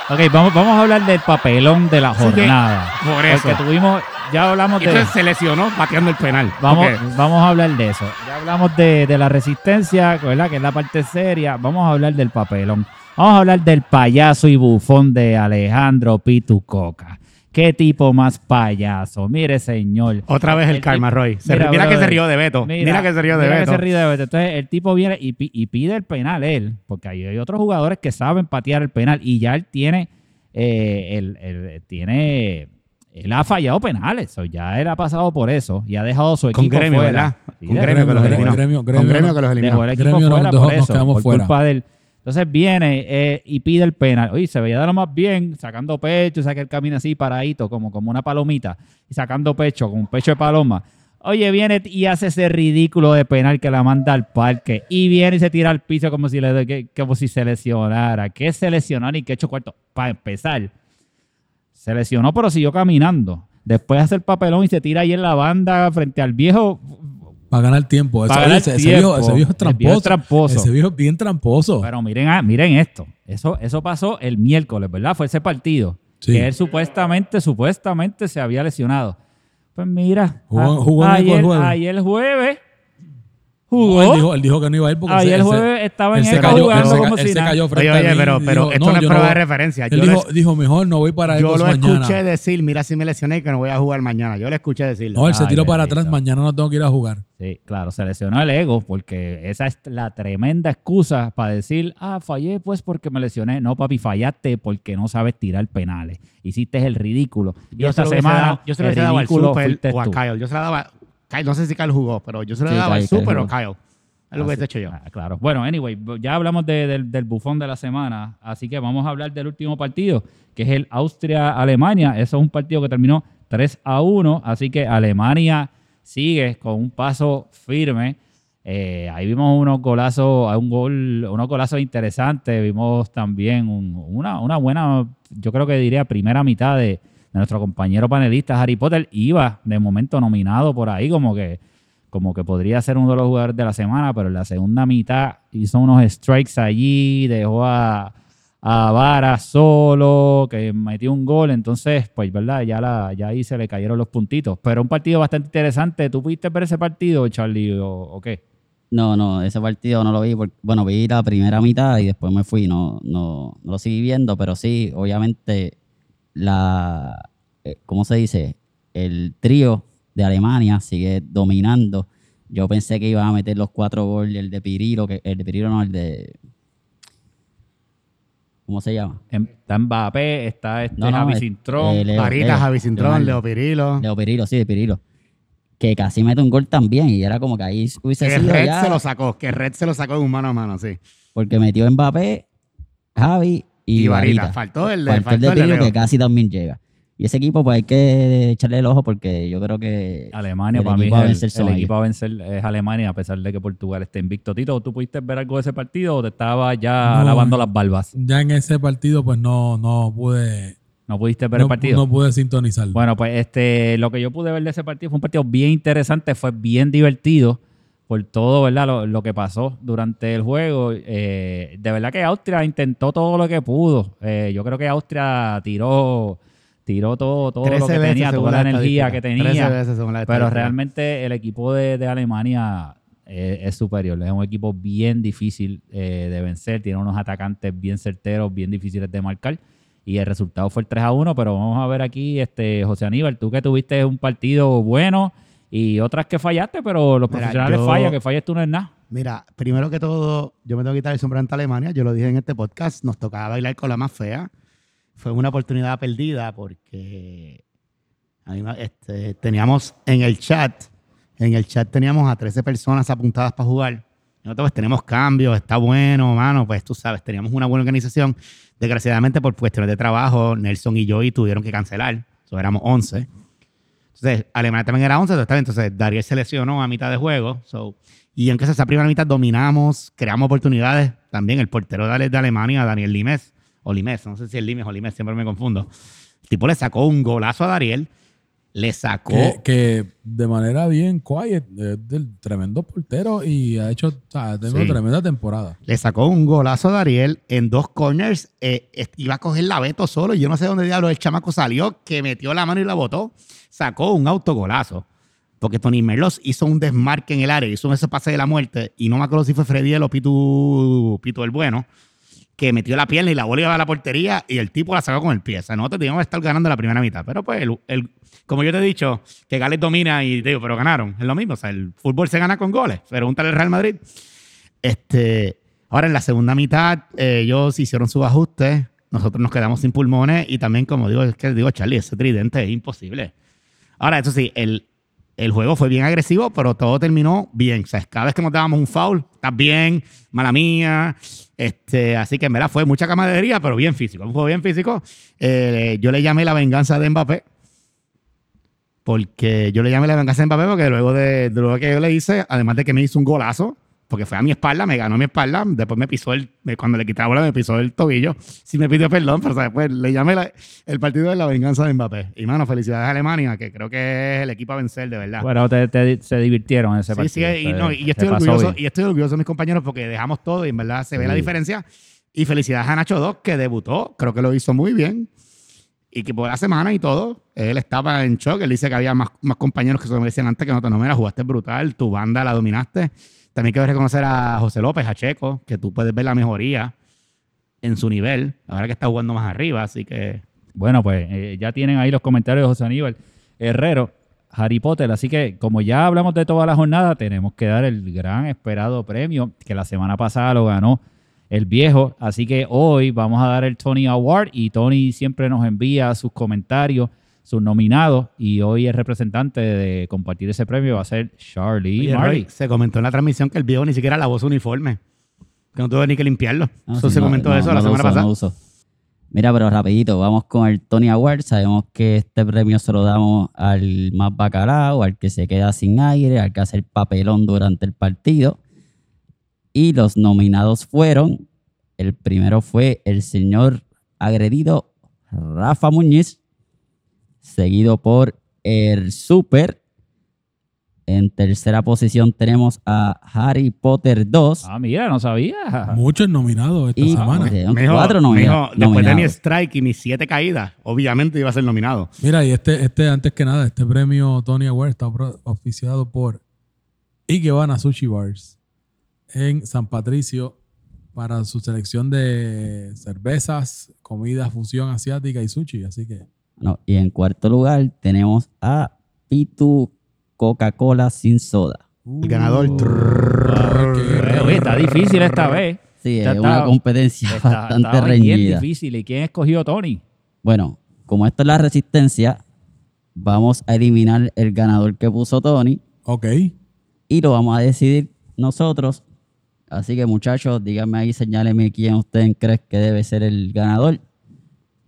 Ok, vamos, vamos a hablar del papelón de la
Sí,
jornada.
por eso.
Porque tuvimos, ya hablamos
Y
de...
entonces se lesionó pateando el penal.
Vamos,
Porque-
vamos a hablar de eso. Ya hablamos de, de la resistencia, ¿verdad? que es la parte seria. Vamos a hablar del papelón. Vamos a hablar del payaso y bufón de Alejandro Pitucoca. ¿Qué tipo más payaso? Mire, señor.
Otra vez el,
El
karma, Roy. Se-
Mira,
mira, que se rió de Beto. Mira, que se rió de
mira que
Beto.
se ríe de Beto. Entonces el tipo viene y, pi- y pide el penal él, porque hay otros jugadores que saben patear el penal y ya él tiene, eh, el- el- tiene, él ha fallado penales, o ya él ha pasado por eso y ha dejado su
Con
equipo
gremio,
fuera.
¿verdad?
Sí,
Con
de-
gremio que los
gremio,
eliminó.
gremio,
Con
gremio,
gremio que los eliminó.
Dejó el equipo
Gremio nos
fuera
dejó-
por
nos
eso,
quedamos
por
fuera.
culpa de él. Entonces viene eh, y pide el penal. Oye, se veía de lo más bien, sacando pecho, saca el camino así paradito, como, como una palomita, y sacando pecho, con un pecho de paloma. Oye, viene y hace ese ridículo de penal que la manda al parque. Y viene y se tira al piso como si, le, que- como si se lesionara. ¿Qué se lesionó ni qué hecho cuarto? Para empezar, se lesionó, pero siguió caminando. Después hace el papelón y se tira ahí en la banda frente al viejo.
Para ganar tiempo.
Para ganar
ese- ese
tiempo.
viejo, ese viejo es
El viejo es
tramposo.
tramposo.
Ese viejo es bien tramposo.
Pero miren, ah, miren esto. Eso, eso pasó el miércoles, ¿verdad? Fue ese partido.
Sí.
Que él supuestamente, supuestamente se había lesionado. Pues mira,
Jugó-
a-
jugó en el
ayer,
jueves.
ayer jueves
No,
jugó.
él, dijo, él dijo que no iba a ir porque
ayer
se-
jueves estaba
él
en
se
Eca
cayó,
jugando
él se,
como si
se cayó frente
Oye,
a
oye,
mí
pero, pero
dijo,
esto
no,
no, es
yo
prueba de referencia.
Él
Yo,
dijo, dijo, mejor no voy para
yo lo
mañana.
escuché decir, mira si me lesioné que no voy a jugar mañana. Yo le escuché decir.
No, él se tiró para atrás, mañana no tengo que ir a jugar.
Sí, claro, se lesionó el ego porque esa es la tremenda excusa para decir, ah, fallé pues porque me lesioné. No, papi, fallaste porque no sabes tirar penales. Hiciste el ridículo. Y
yo
esta
se
semana,
dado- yo se lo
el
hubiese dado al
ridículo
Super o a. Kyle. Yo se la daba. Kyle, no sé si Kyle jugó, pero yo se lo
Sí,
daba
Kyle, Kyle
Super o. Kyle. Es lo que
Así-
he hecho yo.
Ah, claro. Bueno, anyway, ya hablamos de- del, del bufón de la semana, así que vamos a hablar del último partido, que es el Austria-Alemania. Eso es un partido que terminó 3 a 1, así que Alemania sigue con un paso firme. Eh, ahí vimos unos golazos, un gol, unos golazos interesantes. Vimos también un- una, una buena, yo creo que diría, primera mitad de, de nuestro compañero panelista Harry Potter. Iba de momento nominado por ahí como que como que podría ser uno de los jugadores de la semana, pero en la segunda mitad hizo unos strikes allí, dejó a, a Vara solo, que metió un gol, entonces, pues, ¿verdad? Ya, la, ya ahí se le cayeron los puntitos. Pero un partido bastante interesante. ¿Tú pudiste ver ese partido, Charlie, o, qué?
No, no, ese partido no lo vi. porque- bueno, vi la primera mitad y después me fui. No, no, no lo seguí viendo, pero sí, obviamente, la. eh, ¿Cómo se dice? El trío de Alemania sigue dominando. Yo pensé que iban a meter los cuatro goles, el de Pirilo, que el de Pirilo no, el de. ¿Cómo se llama?
Em- Está Mbappé, está este
No, no,
Javi
es-
Cintrón.
eh, Leo-
Marita,
Leo,
Javi Cintrón. Leo Pirilo.
Leo Pirilo, sí, de Pirilo. Que casi mete un gol también y era como que ahí hubiese
Que
sido
Red
ya,
se lo sacó, que Red se lo sacó de un mano a mano, sí.
porque metió Mbappé, Javi y,
Y, Varita.
Varita.
Faltó el de,
Faltó el
faltó
de
el
que casi también llega. Y ese equipo pues hay que echarle el ojo porque yo creo que
Alemania
el
para mí
equipo a vencer
el,
son
el
ellos.
equipo a vencer es Alemania a pesar de que Portugal esté invicto. Tito, ¿tú pudiste ver algo de ese partido o te estaba ya
No.
lavando las barbas?
Ya en ese partido, pues no, no pude.
¿No pudiste ver
No,
el partido?
no pude sintonizar.
Bueno, pues este, lo que yo pude ver de ese partido fue un partido bien interesante, fue bien divertido por todo, ¿verdad? Lo, lo que pasó durante el juego. Eh, de verdad que Austria intentó todo lo que pudo. Eh, yo creo que Austria tiró, tiró todo, todo lo
13
que tenía, toda la
la
energía que
estadística. 13
tenía.
veces según la
Pero realmente el equipo de, de Alemania eh, es superior. Es un equipo bien difícil eh, de vencer. Tiene unos atacantes bien certeros, bien difíciles de marcar. Y el resultado fue el 3 a 1. Pero vamos a ver aquí, este José Aníbal, tú que tuviste un partido bueno y otras que fallaste, pero los
Mira,
profesionales
yo-
fallan, que falles tú no es nada.
Mira, primero que todo, yo me tengo que quitar el sombrero ante Alemania. Yo lo dije en este podcast, nos tocaba bailar con la más fea. Fue una oportunidad perdida porque a mí me- este, teníamos en el chat, en el chat teníamos a 13 personas apuntadas para jugar. Nosotros pues, tenemos cambios, está bueno, mano, pues tú sabes, teníamos una buena organización. Desgraciadamente por cuestiones de trabajo, Nelson y yo y tuvieron que cancelar. So, éramos 11. Entonces, Alemania también era 11, entonces, entonces Dariel se lesionó a mitad de juego. So, y aunque esa primera mitad dominamos, creamos oportunidades. También el portero de, de Alemania, Daniel Limes, o Limes, no sé si es Limes o Limes, siempre me confundo. El tipo le sacó un golazo a Dariel, le sacó.
que, que de manera bien quiet, es del tremendo portero y ha hecho, o sea, ha tenido
Sí.
tremenda temporada.
Le sacó un golazo a Dariel en dos corners. eh, iba a coger la Beto solo. Y yo no sé dónde diablo el chamaco salió, que metió la mano y la botó. Sacó un autogolazo. Porque Tony Merlos hizo un desmarque en el área, hizo ese pase de la muerte. Y no me acuerdo si fue Freddy o Pitu, Pitu el Bueno. Que metió la pierna y la bola iba a la portería y el tipo la sacó con el pie. O sea, nosotros teníamos que estar ganando la primera mitad. Pero pues, el, el- como yo te he dicho, que Gales domina y te digo, pero ganaron. Es lo mismo. O sea, el fútbol se gana con goles. Pregúntale al Real Madrid. Este, ahora en la segunda mitad, eh, ellos hicieron sus ajustes. Nosotros nos quedamos sin pulmones y también, como digo, es que digo, Charlie, ese tridente es imposible. Ahora, eso sí, el, el juego fue bien agresivo, pero todo terminó bien. O sea, cada vez que nos dábamos un foul, estás bien, mala mía. Este, así que en verdad fue mucha camaradería, pero bien físico. Un juego bien físico. Eh, yo le llamé la venganza de Mbappé. Porque yo le llamé la venganza de Mbappé porque luego de, de lo que yo le hice, además de que me hizo un golazo, porque fue a mi espalda, me ganó mi espalda, después me pisó el, cuando le quité la bola me pisó el tobillo, sí me pidió perdón, pero después le llamé la- el partido de la venganza de Mbappé. Y mano, felicidades a Alemania, que creo que es el equipo a vencer, de verdad.
Bueno, te- te- se divirtieron en ese
Sí, sí,
partido.
y, no, y yo estoy orgulloso, y estoy orgulloso de mis compañeros porque dejamos todo y en verdad se ve la
Sí.
diferencia. Y felicidades a Nacho Doc, que debutó, creo que lo hizo muy bien. Y que por la semana y todo, él estaba en shock. Él dice que había más, más compañeros que se lo decían antes que no te no, mira, jugaste brutal, tu banda la dominaste. También quiero reconocer a José López, a que tú puedes ver la mejoría en su nivel, ahora que está jugando más arriba, así que
Bueno, pues eh, ya tienen ahí los comentarios de José Aníbal Herrero, Harry Potter. Así que, como ya hablamos de toda la jornada, tenemos que dar el gran esperado premio que la semana pasada lo ganó el viejo. Así que hoy vamos a dar el Tony Award y Tony siempre nos envía sus comentarios, sus nominados. Y hoy el representante de compartir ese premio va a ser Charlie
Oye. Roy, se comentó en la transmisión que el viejo ni siquiera lavó su uniforme, que no tuvo ni que limpiarlo.
No,
eso
sí,
se
no,
comentó
no,
eso la semana
uso,
pasada.
Mira, pero rapidito, vamos con el Tony Award. Sabemos que este premio se lo damos al más bacalao, al que se queda sin aire, al que hace el papelón durante el partido. Y los nominados fueron, el primero fue el señor agredido Rafa Muñiz, seguido por el Super. En tercera posición tenemos a Harry Potter 2.
Ah, mira, no sabía.
Muchos nominados esta
y
semana.
tenemos
Mijo,
cuatro nomina-
mijo, después de mi
nominados.
strike y mis siete caídas, obviamente iba a ser nominado.
Mira, y este, este, antes que nada, este premio Tony Award está oficiado por Ikebana Sushi Bars en San Patricio para su selección de cervezas, comida, fusión asiática y sushi. Así que
No, y en cuarto lugar tenemos a Pitu Coca-Cola sin soda.
El ganador.
Oye, está difícil esta vez.
Sí,
Está-
es una competencia
Está,
bastante
está bien
reñida.
difícil. ¿Y quién escogió Tony?
Bueno, como esto es la resistencia, vamos a eliminar el ganador que puso Tony
Ok.
y lo vamos a decidir nosotros. Así que muchachos, díganme ahí, señálenme quién ustedes creen que debe ser el ganador.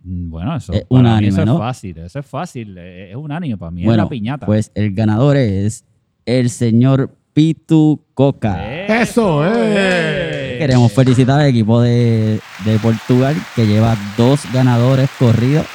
Mm, Bueno, eso,
Es
para mí
unánime,
eso es fácil. Eso es fácil. eh, Es unánime. Para mí es la piñata.
pues el ganador es el señor Pitu Coca.
Eh,
Eso, eh.
eh.
Queremos felicitar al equipo de, de Portugal que lleva dos ganadores corridos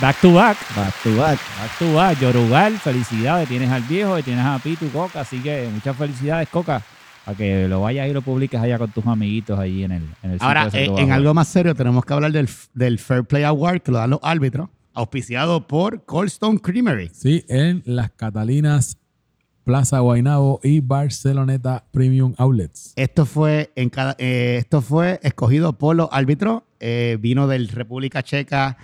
back to back.
back to back.
Back to back. Yorugal, felicidades. Tienes al viejo y tienes a Pitu Coca. Así que muchas felicidades, Coca. A que lo vayas y lo publiques allá con tus amiguitos ahí en el, en el
Ahora, eh, en algo más serio, tenemos que hablar del, del Fair Play Award que lo dan los árbitros, auspiciado por Coldstone Creamery.
Sí, en las Catalinas, Plaza Guaynabo y Barceloneta Premium Outlets.
Esto fue, en cada, eh, esto fue escogido por los árbitros, eh, vino del República Checa,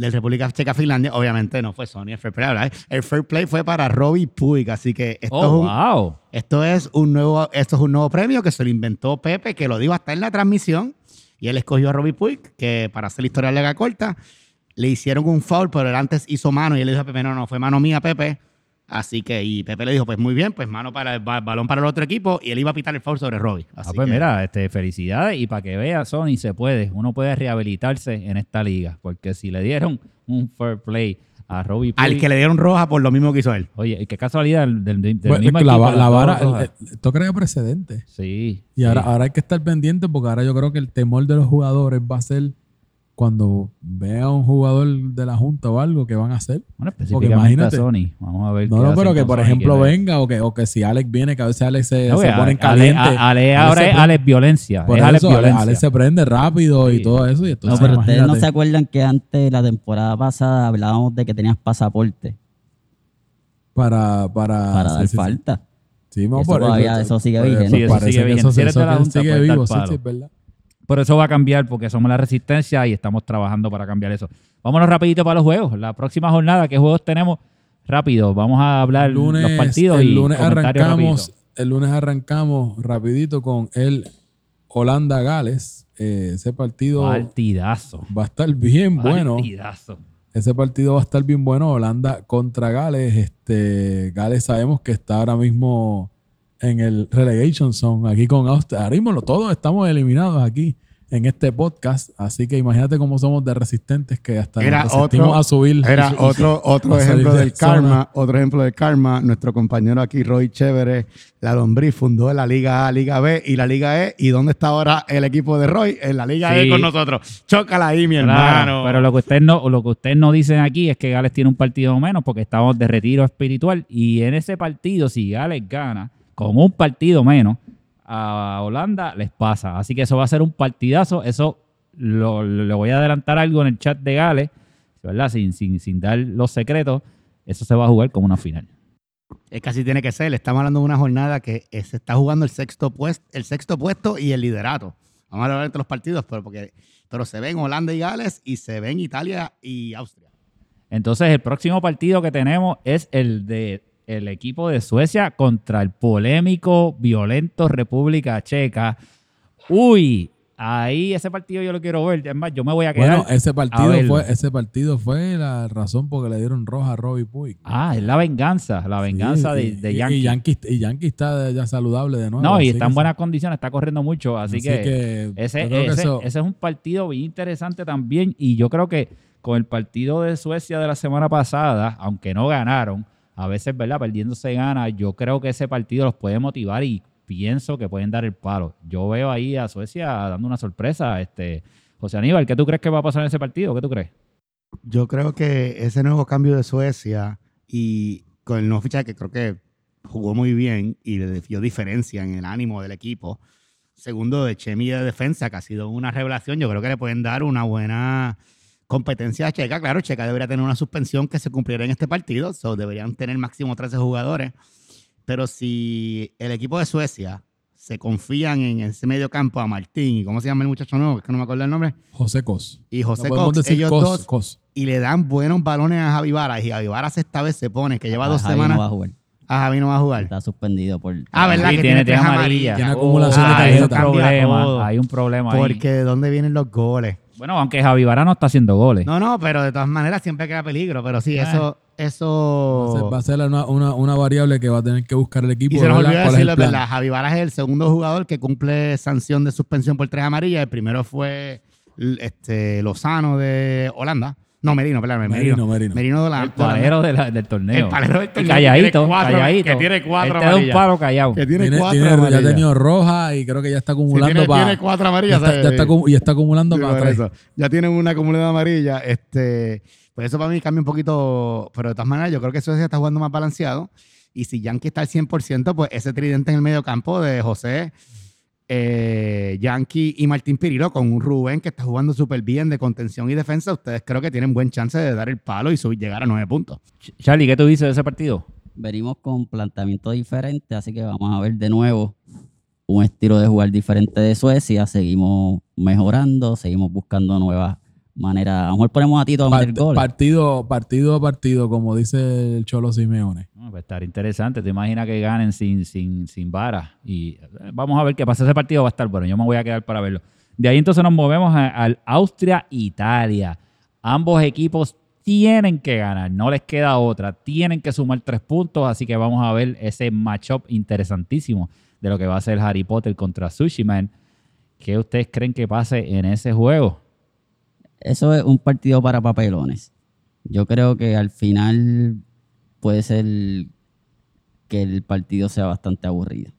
del República Checa Finlandia, obviamente no fue Sony el Fair Play, ¿verdad? el Fair Play fue para Robbie Puig, así que esto,
Oh,
es un,
wow.
esto es un nuevo, esto es un nuevo premio que se lo inventó Pepe, que lo dijo hasta en la transmisión, y él escogió a Robbie Puig, que para hacer la historia larga corta, le hicieron un foul, pero él antes hizo mano, y él le dijo a Pepe, no, no, fue mano mía, Pepe. Así que, y Pepe le dijo, pues muy bien, pues mano para el ba- balón para el otro equipo, y él iba a pitar el foul sobre Robbie. Así
Ah, pues
que-
mira, este, felicidades y para que vea, Sony, se puede, uno puede rehabilitarse en esta liga, porque si le dieron un fair play a Robbie
al que le dieron roja por lo mismo que hizo él.
oye, qué casualidad del, del- mismo
la,
equipo,
la vara, esto crea precedentes.
sí.
Y ahora, ahora hay que estar pendiente porque ahora yo creo que el temor de los jugadores va a ser cuando vea a un jugador de la Junta o algo que van a hacer.
Bueno,
porque
específicamente
imagínate.
a Sony. Vamos a ver.
No,
qué
no, pero que por
Sony,
ejemplo
que
venga o que, o que si Alex viene, que a veces Alex se,
No,
se pone caliente.
Ale, ahora es Alex Violencia.
Por
es Alex
eso,
Violencia.
Alex se prende rápido y
Sí.
todo eso. Y
No,
entonces,
pero ustedes no se acuerdan que antes, la temporada pasada, hablábamos de que tenías pasaporte
para, para,
para
sí,
dar
sí, sí.
falta.
Sí, no,
Eso
por
todavía- eso sigue
por-
vigente.
Sí, eso
parece
sigue vigente.
Eso, sigue vivo, sí, sí, es verdad.
Pero eso va a cambiar porque somos la resistencia y estamos trabajando para cambiar eso. Vámonos rapidito para los juegos. La próxima jornada, ¿qué juegos tenemos? Rápido, vamos a hablar
lunes,
los partidos
el lunes arrancamos,
rapidito.
el lunes arrancamos rapidito con el Holanda-Gales. Eh, ese partido
Partidazo.
va a estar bien bueno.
Partidazo.
Ese partido va a estar bien bueno. Holanda contra Gales. Este, Gales sabemos que está ahora mismo en el relegation zone aquí con Austria. Ahora mismo todos estamos eliminados aquí en este podcast. Así que imagínate cómo somos de resistentes que hasta
Era
nos
otro-
a subir.
Era otro, ejemplo
de
del
zona.
karma, otro ejemplo del karma. Nuestro compañero aquí, Roy Chévere, la lombriz, fundó la Liga A, Liga B y la Liga E. ¿Y dónde está ahora el equipo de Roy? En la Liga
Sí.
E con nosotros. Chócala ahí, mi
Claro,
hermano.
pero lo que ustedes no, lo que ustedes no dicen aquí es que Gales tiene un partido menos porque estamos de retiro espiritual y en ese partido si Gales gana con un partido menos a Holanda les pasa, así que eso va a ser un partidazo, eso lo, le voy a adelantar algo en el chat de Gales, ¿verdad? Sin, sin, sin dar los secretos, eso se va a jugar como una final.
Es que así tiene que ser. Estamos hablando de una jornada que se está jugando el sexto, puesto, el sexto puesto y el liderato. Vamos a hablar entre los partidos, pero, porque, pero se ven Holanda y Gales y se ven Italia y Austria.
Entonces, el próximo partido que tenemos es el de el equipo de Suecia contra el polémico, violento República Checa. Uy, ahí ese partido yo lo quiero ver. Es más, yo me voy a quedar.
Bueno, ese partido, fue, ese partido fue la razón por que le dieron roja a Robbie Puig.
Ah, es la venganza, la venganza
Sí,
de,
y-
de
y-
Yankee.
Y Yankee, y Yankee está ya saludable de nuevo.
no, y está en buenas condiciones, está corriendo mucho. Así, que, ese,
que eso-
ese es un partido bien interesante también. Y yo creo que con el partido de Suecia de la semana pasada, aunque no ganaron, a veces, ¿verdad? Perdiendo se gana. Yo creo que ese partido los puede motivar y pienso que pueden dar el palo. Yo veo ahí a Suecia dando una sorpresa. Este, José Aníbal, ¿qué tú crees que va a pasar en ese partido? ¿Qué tú crees?
Yo creo que ese nuevo cambio de Suecia y con el nuevo fichaje que creo que jugó muy bien y le dio diferencia en el ánimo del equipo. Segundo, de Chemi de defensa, que ha sido una revelación. Yo creo que le pueden dar una buena competencia a Checa. Claro, Checa debería tener una suspensión que se cumpliera en este partido. So, deberían tener máximo 13 jugadores. Pero si el equipo de Suecia se confían en ese medio campo a Martín y cómo se llama el muchacho nuevo, es que no me acuerdo el nombre,
José Cos.
y José
No decir
ellos
Cos,
dos
Cos.
y le dan buenos balones a Javi Varas y Javi Varas esta vez se pone que lleva
Ah,
dos
Javi
semanas
no va a jugar.
a Javi no va a jugar
Está suspendido por.
Ah, ¿verdad?
Sí,
que
tiene, amarilla.
acumulación
Ah,
de
hay un problema, hay un problema ahí.
porque de dónde vienen los goles
Bueno, aunque Javi Vara no está haciendo goles.
no no pero de todas maneras siempre queda peligro pero sí
Ah.
eso
Va a ser-
eso
Va a ser una, una- una variable que va a tener que buscar el equipo.
y se nos olvidó
¿Cuál es el
decirlo verdad Javi Varas es el segundo jugador que cumple sanción de suspensión por tres amarillas el primero fue este Lozano de Holanda no Merino perdón Merino
Merino, Merino.
de Holanda
El palero de la- del torneo.
El palero del torneo,
calladito,
que tiene cuatro-
calladito.
que tiene cuatro
Él te da un
amarillas.
palo callado.
que tiene,
Tiene-
cuatro
tiene- ya ha
amarillas.
tenido roja y creo que ya está acumulando
tiene,
para.
tiene cuatro
ya
amarillas.
está, ya está
eh,
acu- y está acumulando
Sí,
para tres.
eso. Ya tienen una acumulada amarilla. Este, pues eso para mí cambia un poquito. Pero de todas maneras, yo creo que Suecia está jugando más balanceado. Y si Yankee está al 100%, pues ese tridente en el medio campo de José, eh, Yankee y Martín Pirillo con un Rubén que está jugando súper bien de contención y defensa, ustedes creo que tienen buen chance de dar el palo y subir, llegar a nueve puntos.
Ch- Charlie, ¿qué tú dices de ese partido?
Venimos con planteamiento diferente, así que vamos a ver de nuevo un estilo de jugar diferente de Suecia. Seguimos mejorando, seguimos buscando nuevas maneras. A lo mejor ponemos a Tito a meter
Part-
goles.
partido, partido a partido, como dice el Cholo Simeone.
No, va a estar interesante. ¿Te imaginas que ganen sin, sin, sin vara? Y eh, vamos a ver qué pasa. Ese partido va a estar bueno. Yo me voy a quedar para verlo. De ahí entonces nos movemos a- al Austria-Italia. Ambos equipos tienen que ganar. No les queda otra. Tienen que sumar tres puntos. Así que vamos a ver ese matchup interesantísimo de lo que va a ser Harry Potter contra Sushi Man. ¿Qué ustedes creen que pase en ese juego?
Eso es un partido para papelones. Yo creo que al final puede ser que el partido sea bastante aburrido.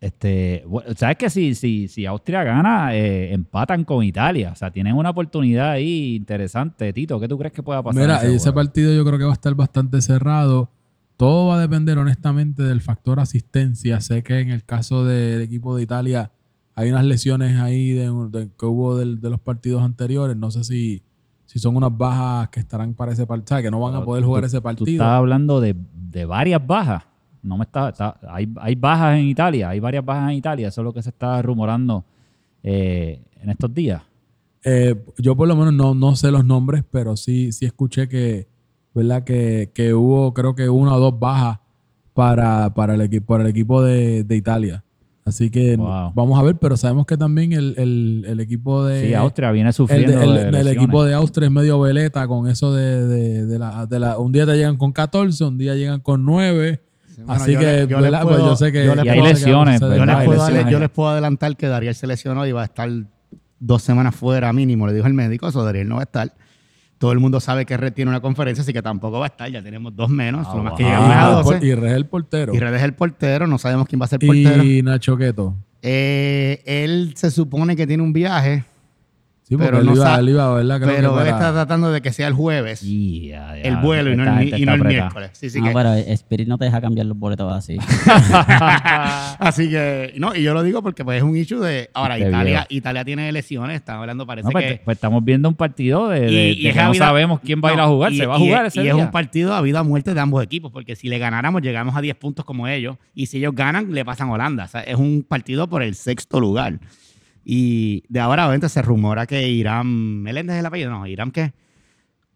Este, ¿Sabes que si, si, si Austria gana, eh, empatan con Italia? O sea, tienen una oportunidad ahí interesante. Tito, ¿qué tú crees que pueda pasar?
Mira, ese,
ese
partido yo creo que va a estar bastante cerrado. Todo va a depender honestamente del factor asistencia. Sé que en el caso del equipo de Italia hay unas lesiones ahí de, de- que hubo del- de, los partidos anteriores. No sé si, si son unas bajas que estarán para ese partido, que no van a poder
tú-
jugar ese
Tú
partido.
estás hablando de, de varias bajas. No me está, está- hay, hay bajas en Italia, hay varias bajas en Italia. Eso es lo que se está rumorando eh, en estos días?
Eh, yo por lo menos no, no sé los nombres, pero sí, sí escuché que, ¿verdad? Que, que hubo, creo que una o dos bajas para, para el, equipo, para el equipo de, de Italia. Así que
Wow.
vamos a ver, pero sabemos que también el, el- el equipo de...
Sí, Austria viene
el,
sufriendo.
de- el-
de
el
lesiones.
equipo de Austria es medio veleta con eso de, de- de la, de la- Un día te llegan con 14, un día llegan con 9.
Bueno,
Así que. Pues
puedo-
yo sé que...
yo les
Y hay
puedo-
lesiones,
yo
puedo,
lesiones.
yo les puedo adelantar que Dariel se lesionó y va a estar dos semanas fuera mínimo, le dijo el médico, eso Dariel no va a estar. Todo el mundo sabe que Red tiene una conferencia, así que tampoco va a estar. Ya tenemos dos menos,
Ah,
lo más
wow.
que llegamos a
Ah,
12.
y Red es el portero.
Y Red es el portero, no sabemos quién va a ser portero.
Y Nacho Queto.
Eh, él se supone que tiene un viaje,
Sí, porque
Pero
él,
no
iba,
sa-
él iba, ¿verdad? Creo
pero
que
él
para-
está tratando de que sea el jueves el vuelo y no el, y no miércoles. Sí, sí
Ah,
que-
pero Spirit no te deja cambiar los boletos así. *laughs*
Así que, no, y yo lo digo porque pues es un issue de. Ahora,
Este
Italia. Italia tiene lesiones, están hablando, parece
No, pues,
que.
pues estamos viendo un partido de, de-
Y-
de
y
que
es
no
vida-
sabemos quién va a ir a
no,
jugar.
y-
se va a jugar
es-
ese
Y es un partido a vida o muerte de ambos equipos, porque si le ganáramos, llegamos a 10 puntos como ellos, y si ellos ganan, le pasan a Holanda. O sea, es un partido por el sexto lugar. Y de ahora 20 se rumora que Irán. ¿Meléndez es el apellido? No, Irán que.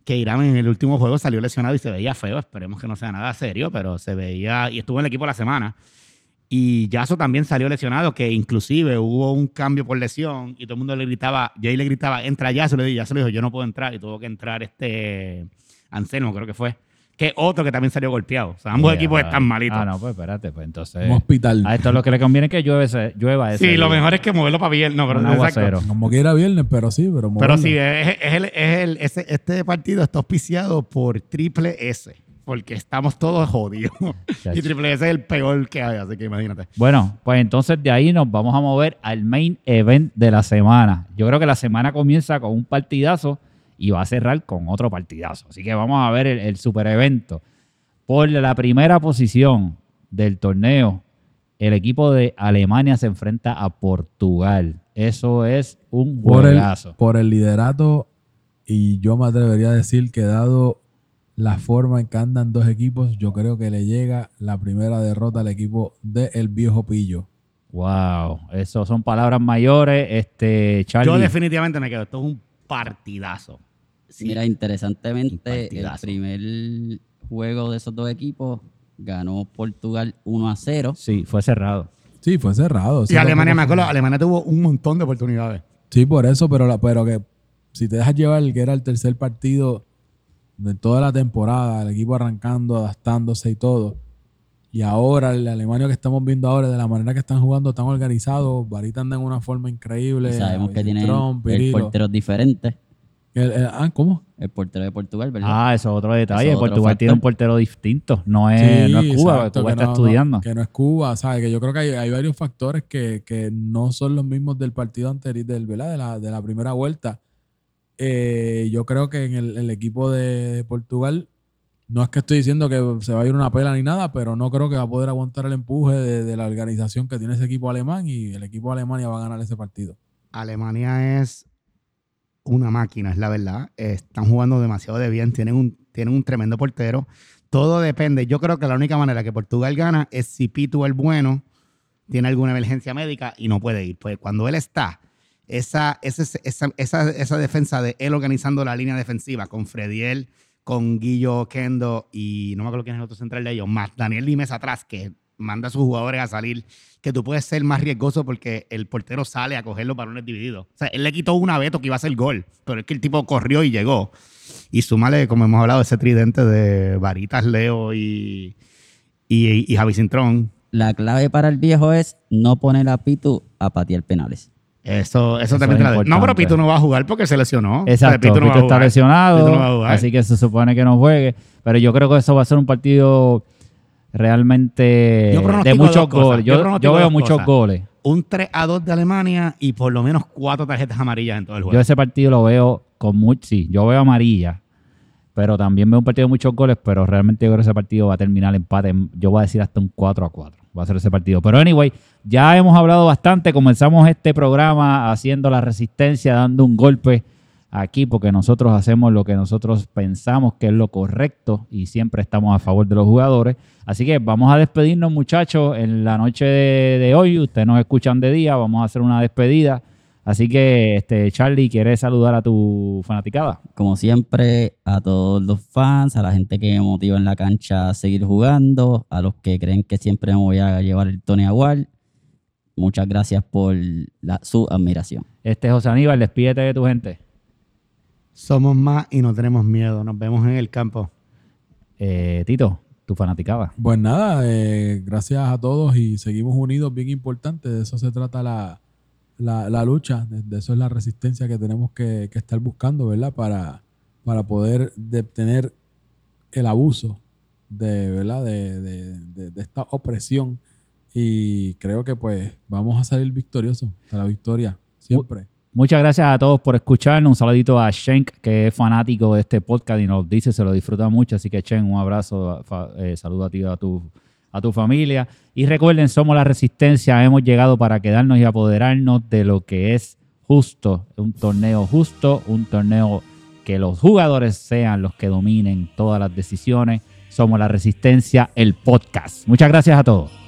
Que Irán en el último juego salió lesionado y se veía feo. Esperemos que no sea nada serio, pero se veía. Y estuvo en el equipo la semana. Y Yaso también salió lesionado, que inclusive hubo un cambio por lesión y todo el mundo le gritaba, Jay le gritaba, entra Yaso, le dije, Yaso le dijo, yo no puedo entrar y tuvo que entrar este Anselmo, creo que fue. Que otro que también salió golpeado. O sea, ambos equipos están malitos.
Ah, no, pues espérate, pues entonces.
Un hospital.
A esto lo que le conviene es que llueve ese- llueva ese
sí, lo
día.
mejor es que moverlo para bien. No, pero,
Un
exacto.
aguacero.
Como que era viernes, pero sí, pero
Pero
moverlo.
sí, es, es el, es el- ese- este partido está auspiciado por Triple S, porque estamos todos jodidos. *laughs* Y Triple S es el peor que hay, así que imagínate.
Bueno, pues entonces de ahí nos vamos a mover al main event de la semana. Yo creo que la semana comienza con un partidazo y va a cerrar con otro partidazo. Así que vamos a ver el, el super evento. Por la primera posición del torneo, el equipo de Alemania se enfrenta a Portugal. Eso es un
por el,
juegazo.
por el liderato, y yo me atrevería a decir que dado la forma en que andan dos equipos, yo creo que le llega la primera derrota al equipo del viejo pillo.
Wow, eso son palabras mayores. Este, Charlie.
Yo definitivamente me quedo. Esto es un partidazo. Sí.
Mira, interesantemente, el primer juego de esos dos equipos ganó Portugal 1 a 0.
Sí, fue cerrado.
Sí, fue cerrado.
Y Alemania, me acuerdo, Alemania tuvo un montón de oportunidades.
Sí, por eso, pero, la- pero que si te dejas llevar que era el tercer partido de toda la temporada, el equipo arrancando, adaptándose y todo, y ahora el Alemania que estamos viendo ahora, de la manera que están jugando, tan organizados, Varita anda en una forma increíble.
Y sabemos que tienen
Trump,
el
Pirilo.
portero diferente.
El- el- ah, ¿cómo?
El portero de Portugal, ¿verdad?
Ah, eso es otro detalle.
Eso es otro
Portugal tiene un portero distinto. No es, no es Cuba,
exacto,
Cuba
que
está
no- no-
estudiando.
que no es Cuba, ¿sabes? Que yo creo que hay, hay varios factores que, que no son los mismos del partido anterior, del, ¿verdad? De, la, de la primera vuelta. Eh, yo creo que en el, el equipo de, de Portugal, no es que estoy diciendo que se va a ir una pela ni nada, pero no creo que va a poder aguantar el empuje de, de la organización que tiene ese equipo alemán y el equipo de Alemania va a ganar ese partido.
Alemania es una máquina, es la verdad. Están jugando demasiado de bien, tienen un, tienen un tremendo portero. Todo depende. Yo creo que la única manera que Portugal gana es si Pitu, el bueno, tiene alguna emergencia médica y no puede ir. Pues cuando él está, esa, esa, esa, esa defensa de él organizando la línea defensiva con Frediel, con Guillo Kendo y no me acuerdo quién es el otro central de ellos, más Daniel Limes atrás, que manda a sus jugadores a salir, que tú puedes ser más riesgoso porque el portero sale a coger los balones divididos. O sea, él le quitó una veto que iba a ser gol, pero es que el tipo corrió y llegó. Y súmale, como hemos hablado, ese tridente de Varitas, Leo y, y, y Javi Cintrón.
La clave para el viejo es no poner a Pitu a patear penales.
Eso, eso,
Eso
también
es
te la. No, pero. Pito no va a jugar porque se lesionó. O sea,
Exacto,
no a
está lesionado,
Pito no va a jugar.
así que se supone que no juegue. Pero yo creo que eso va a ser un partido realmente de muchos goles.
Yo
Yo,
pronostico
yo veo muchos
cosas.
goles.
Un 3 a 2 de Alemania y por lo menos cuatro tarjetas amarillas en todo el juego.
Yo ese partido lo veo con mucho, sí, yo veo amarilla, pero también veo un partido de muchos goles, pero realmente yo creo que ese partido va a terminar empate. Yo voy a decir hasta un 4 a 4. Va a ser ese partido. Pero anyway, ya hemos hablado bastante. Comenzamos este programa haciendo la resistencia, dando un golpe aquí, porque nosotros hacemos lo que nosotros pensamos que es lo correcto y siempre estamos a favor de los jugadores. Así que vamos a despedirnos, muchachos, en la noche de, de hoy. Ustedes nos escuchan de día, vamos a hacer una despedida. Así que, este, Charlie, ¿quieres saludar a tu fanaticada?
Como siempre, a todos los fans, a la gente que me motiva en la cancha a seguir jugando, a los que creen que siempre me voy a llevar el Tony Award. Muchas gracias por la- su admiración.
Este José Aníbal, despídete de tu gente.
Somos más y no tenemos miedo. Nos vemos en el campo.
Eh, Tito, tu fanaticada.
Pues nada, eh, gracias a todos y seguimos unidos, bien importante. De eso se trata la, la, la lucha, de, de eso es la resistencia que tenemos que, que estar buscando, ¿verdad? Para, para poder detener el abuso de, ¿verdad? De, de- de- de esta opresión. Y creo que pues vamos a salir victoriosos de la victoria, siempre.
Muchas gracias a todos por escucharnos. Un saludito a Shenk, que es fanático de este podcast y nos dice, se lo disfruta mucho. Así que, Shen, un abrazo, eh, saludo a ti a tu, a tu familia. Y recuerden, somos la resistencia. Hemos llegado para quedarnos y apoderarnos de lo que es justo. Un torneo justo, un torneo que los jugadores sean los que dominen todas las decisiones. Somos la resistencia, el podcast. Muchas gracias a todos.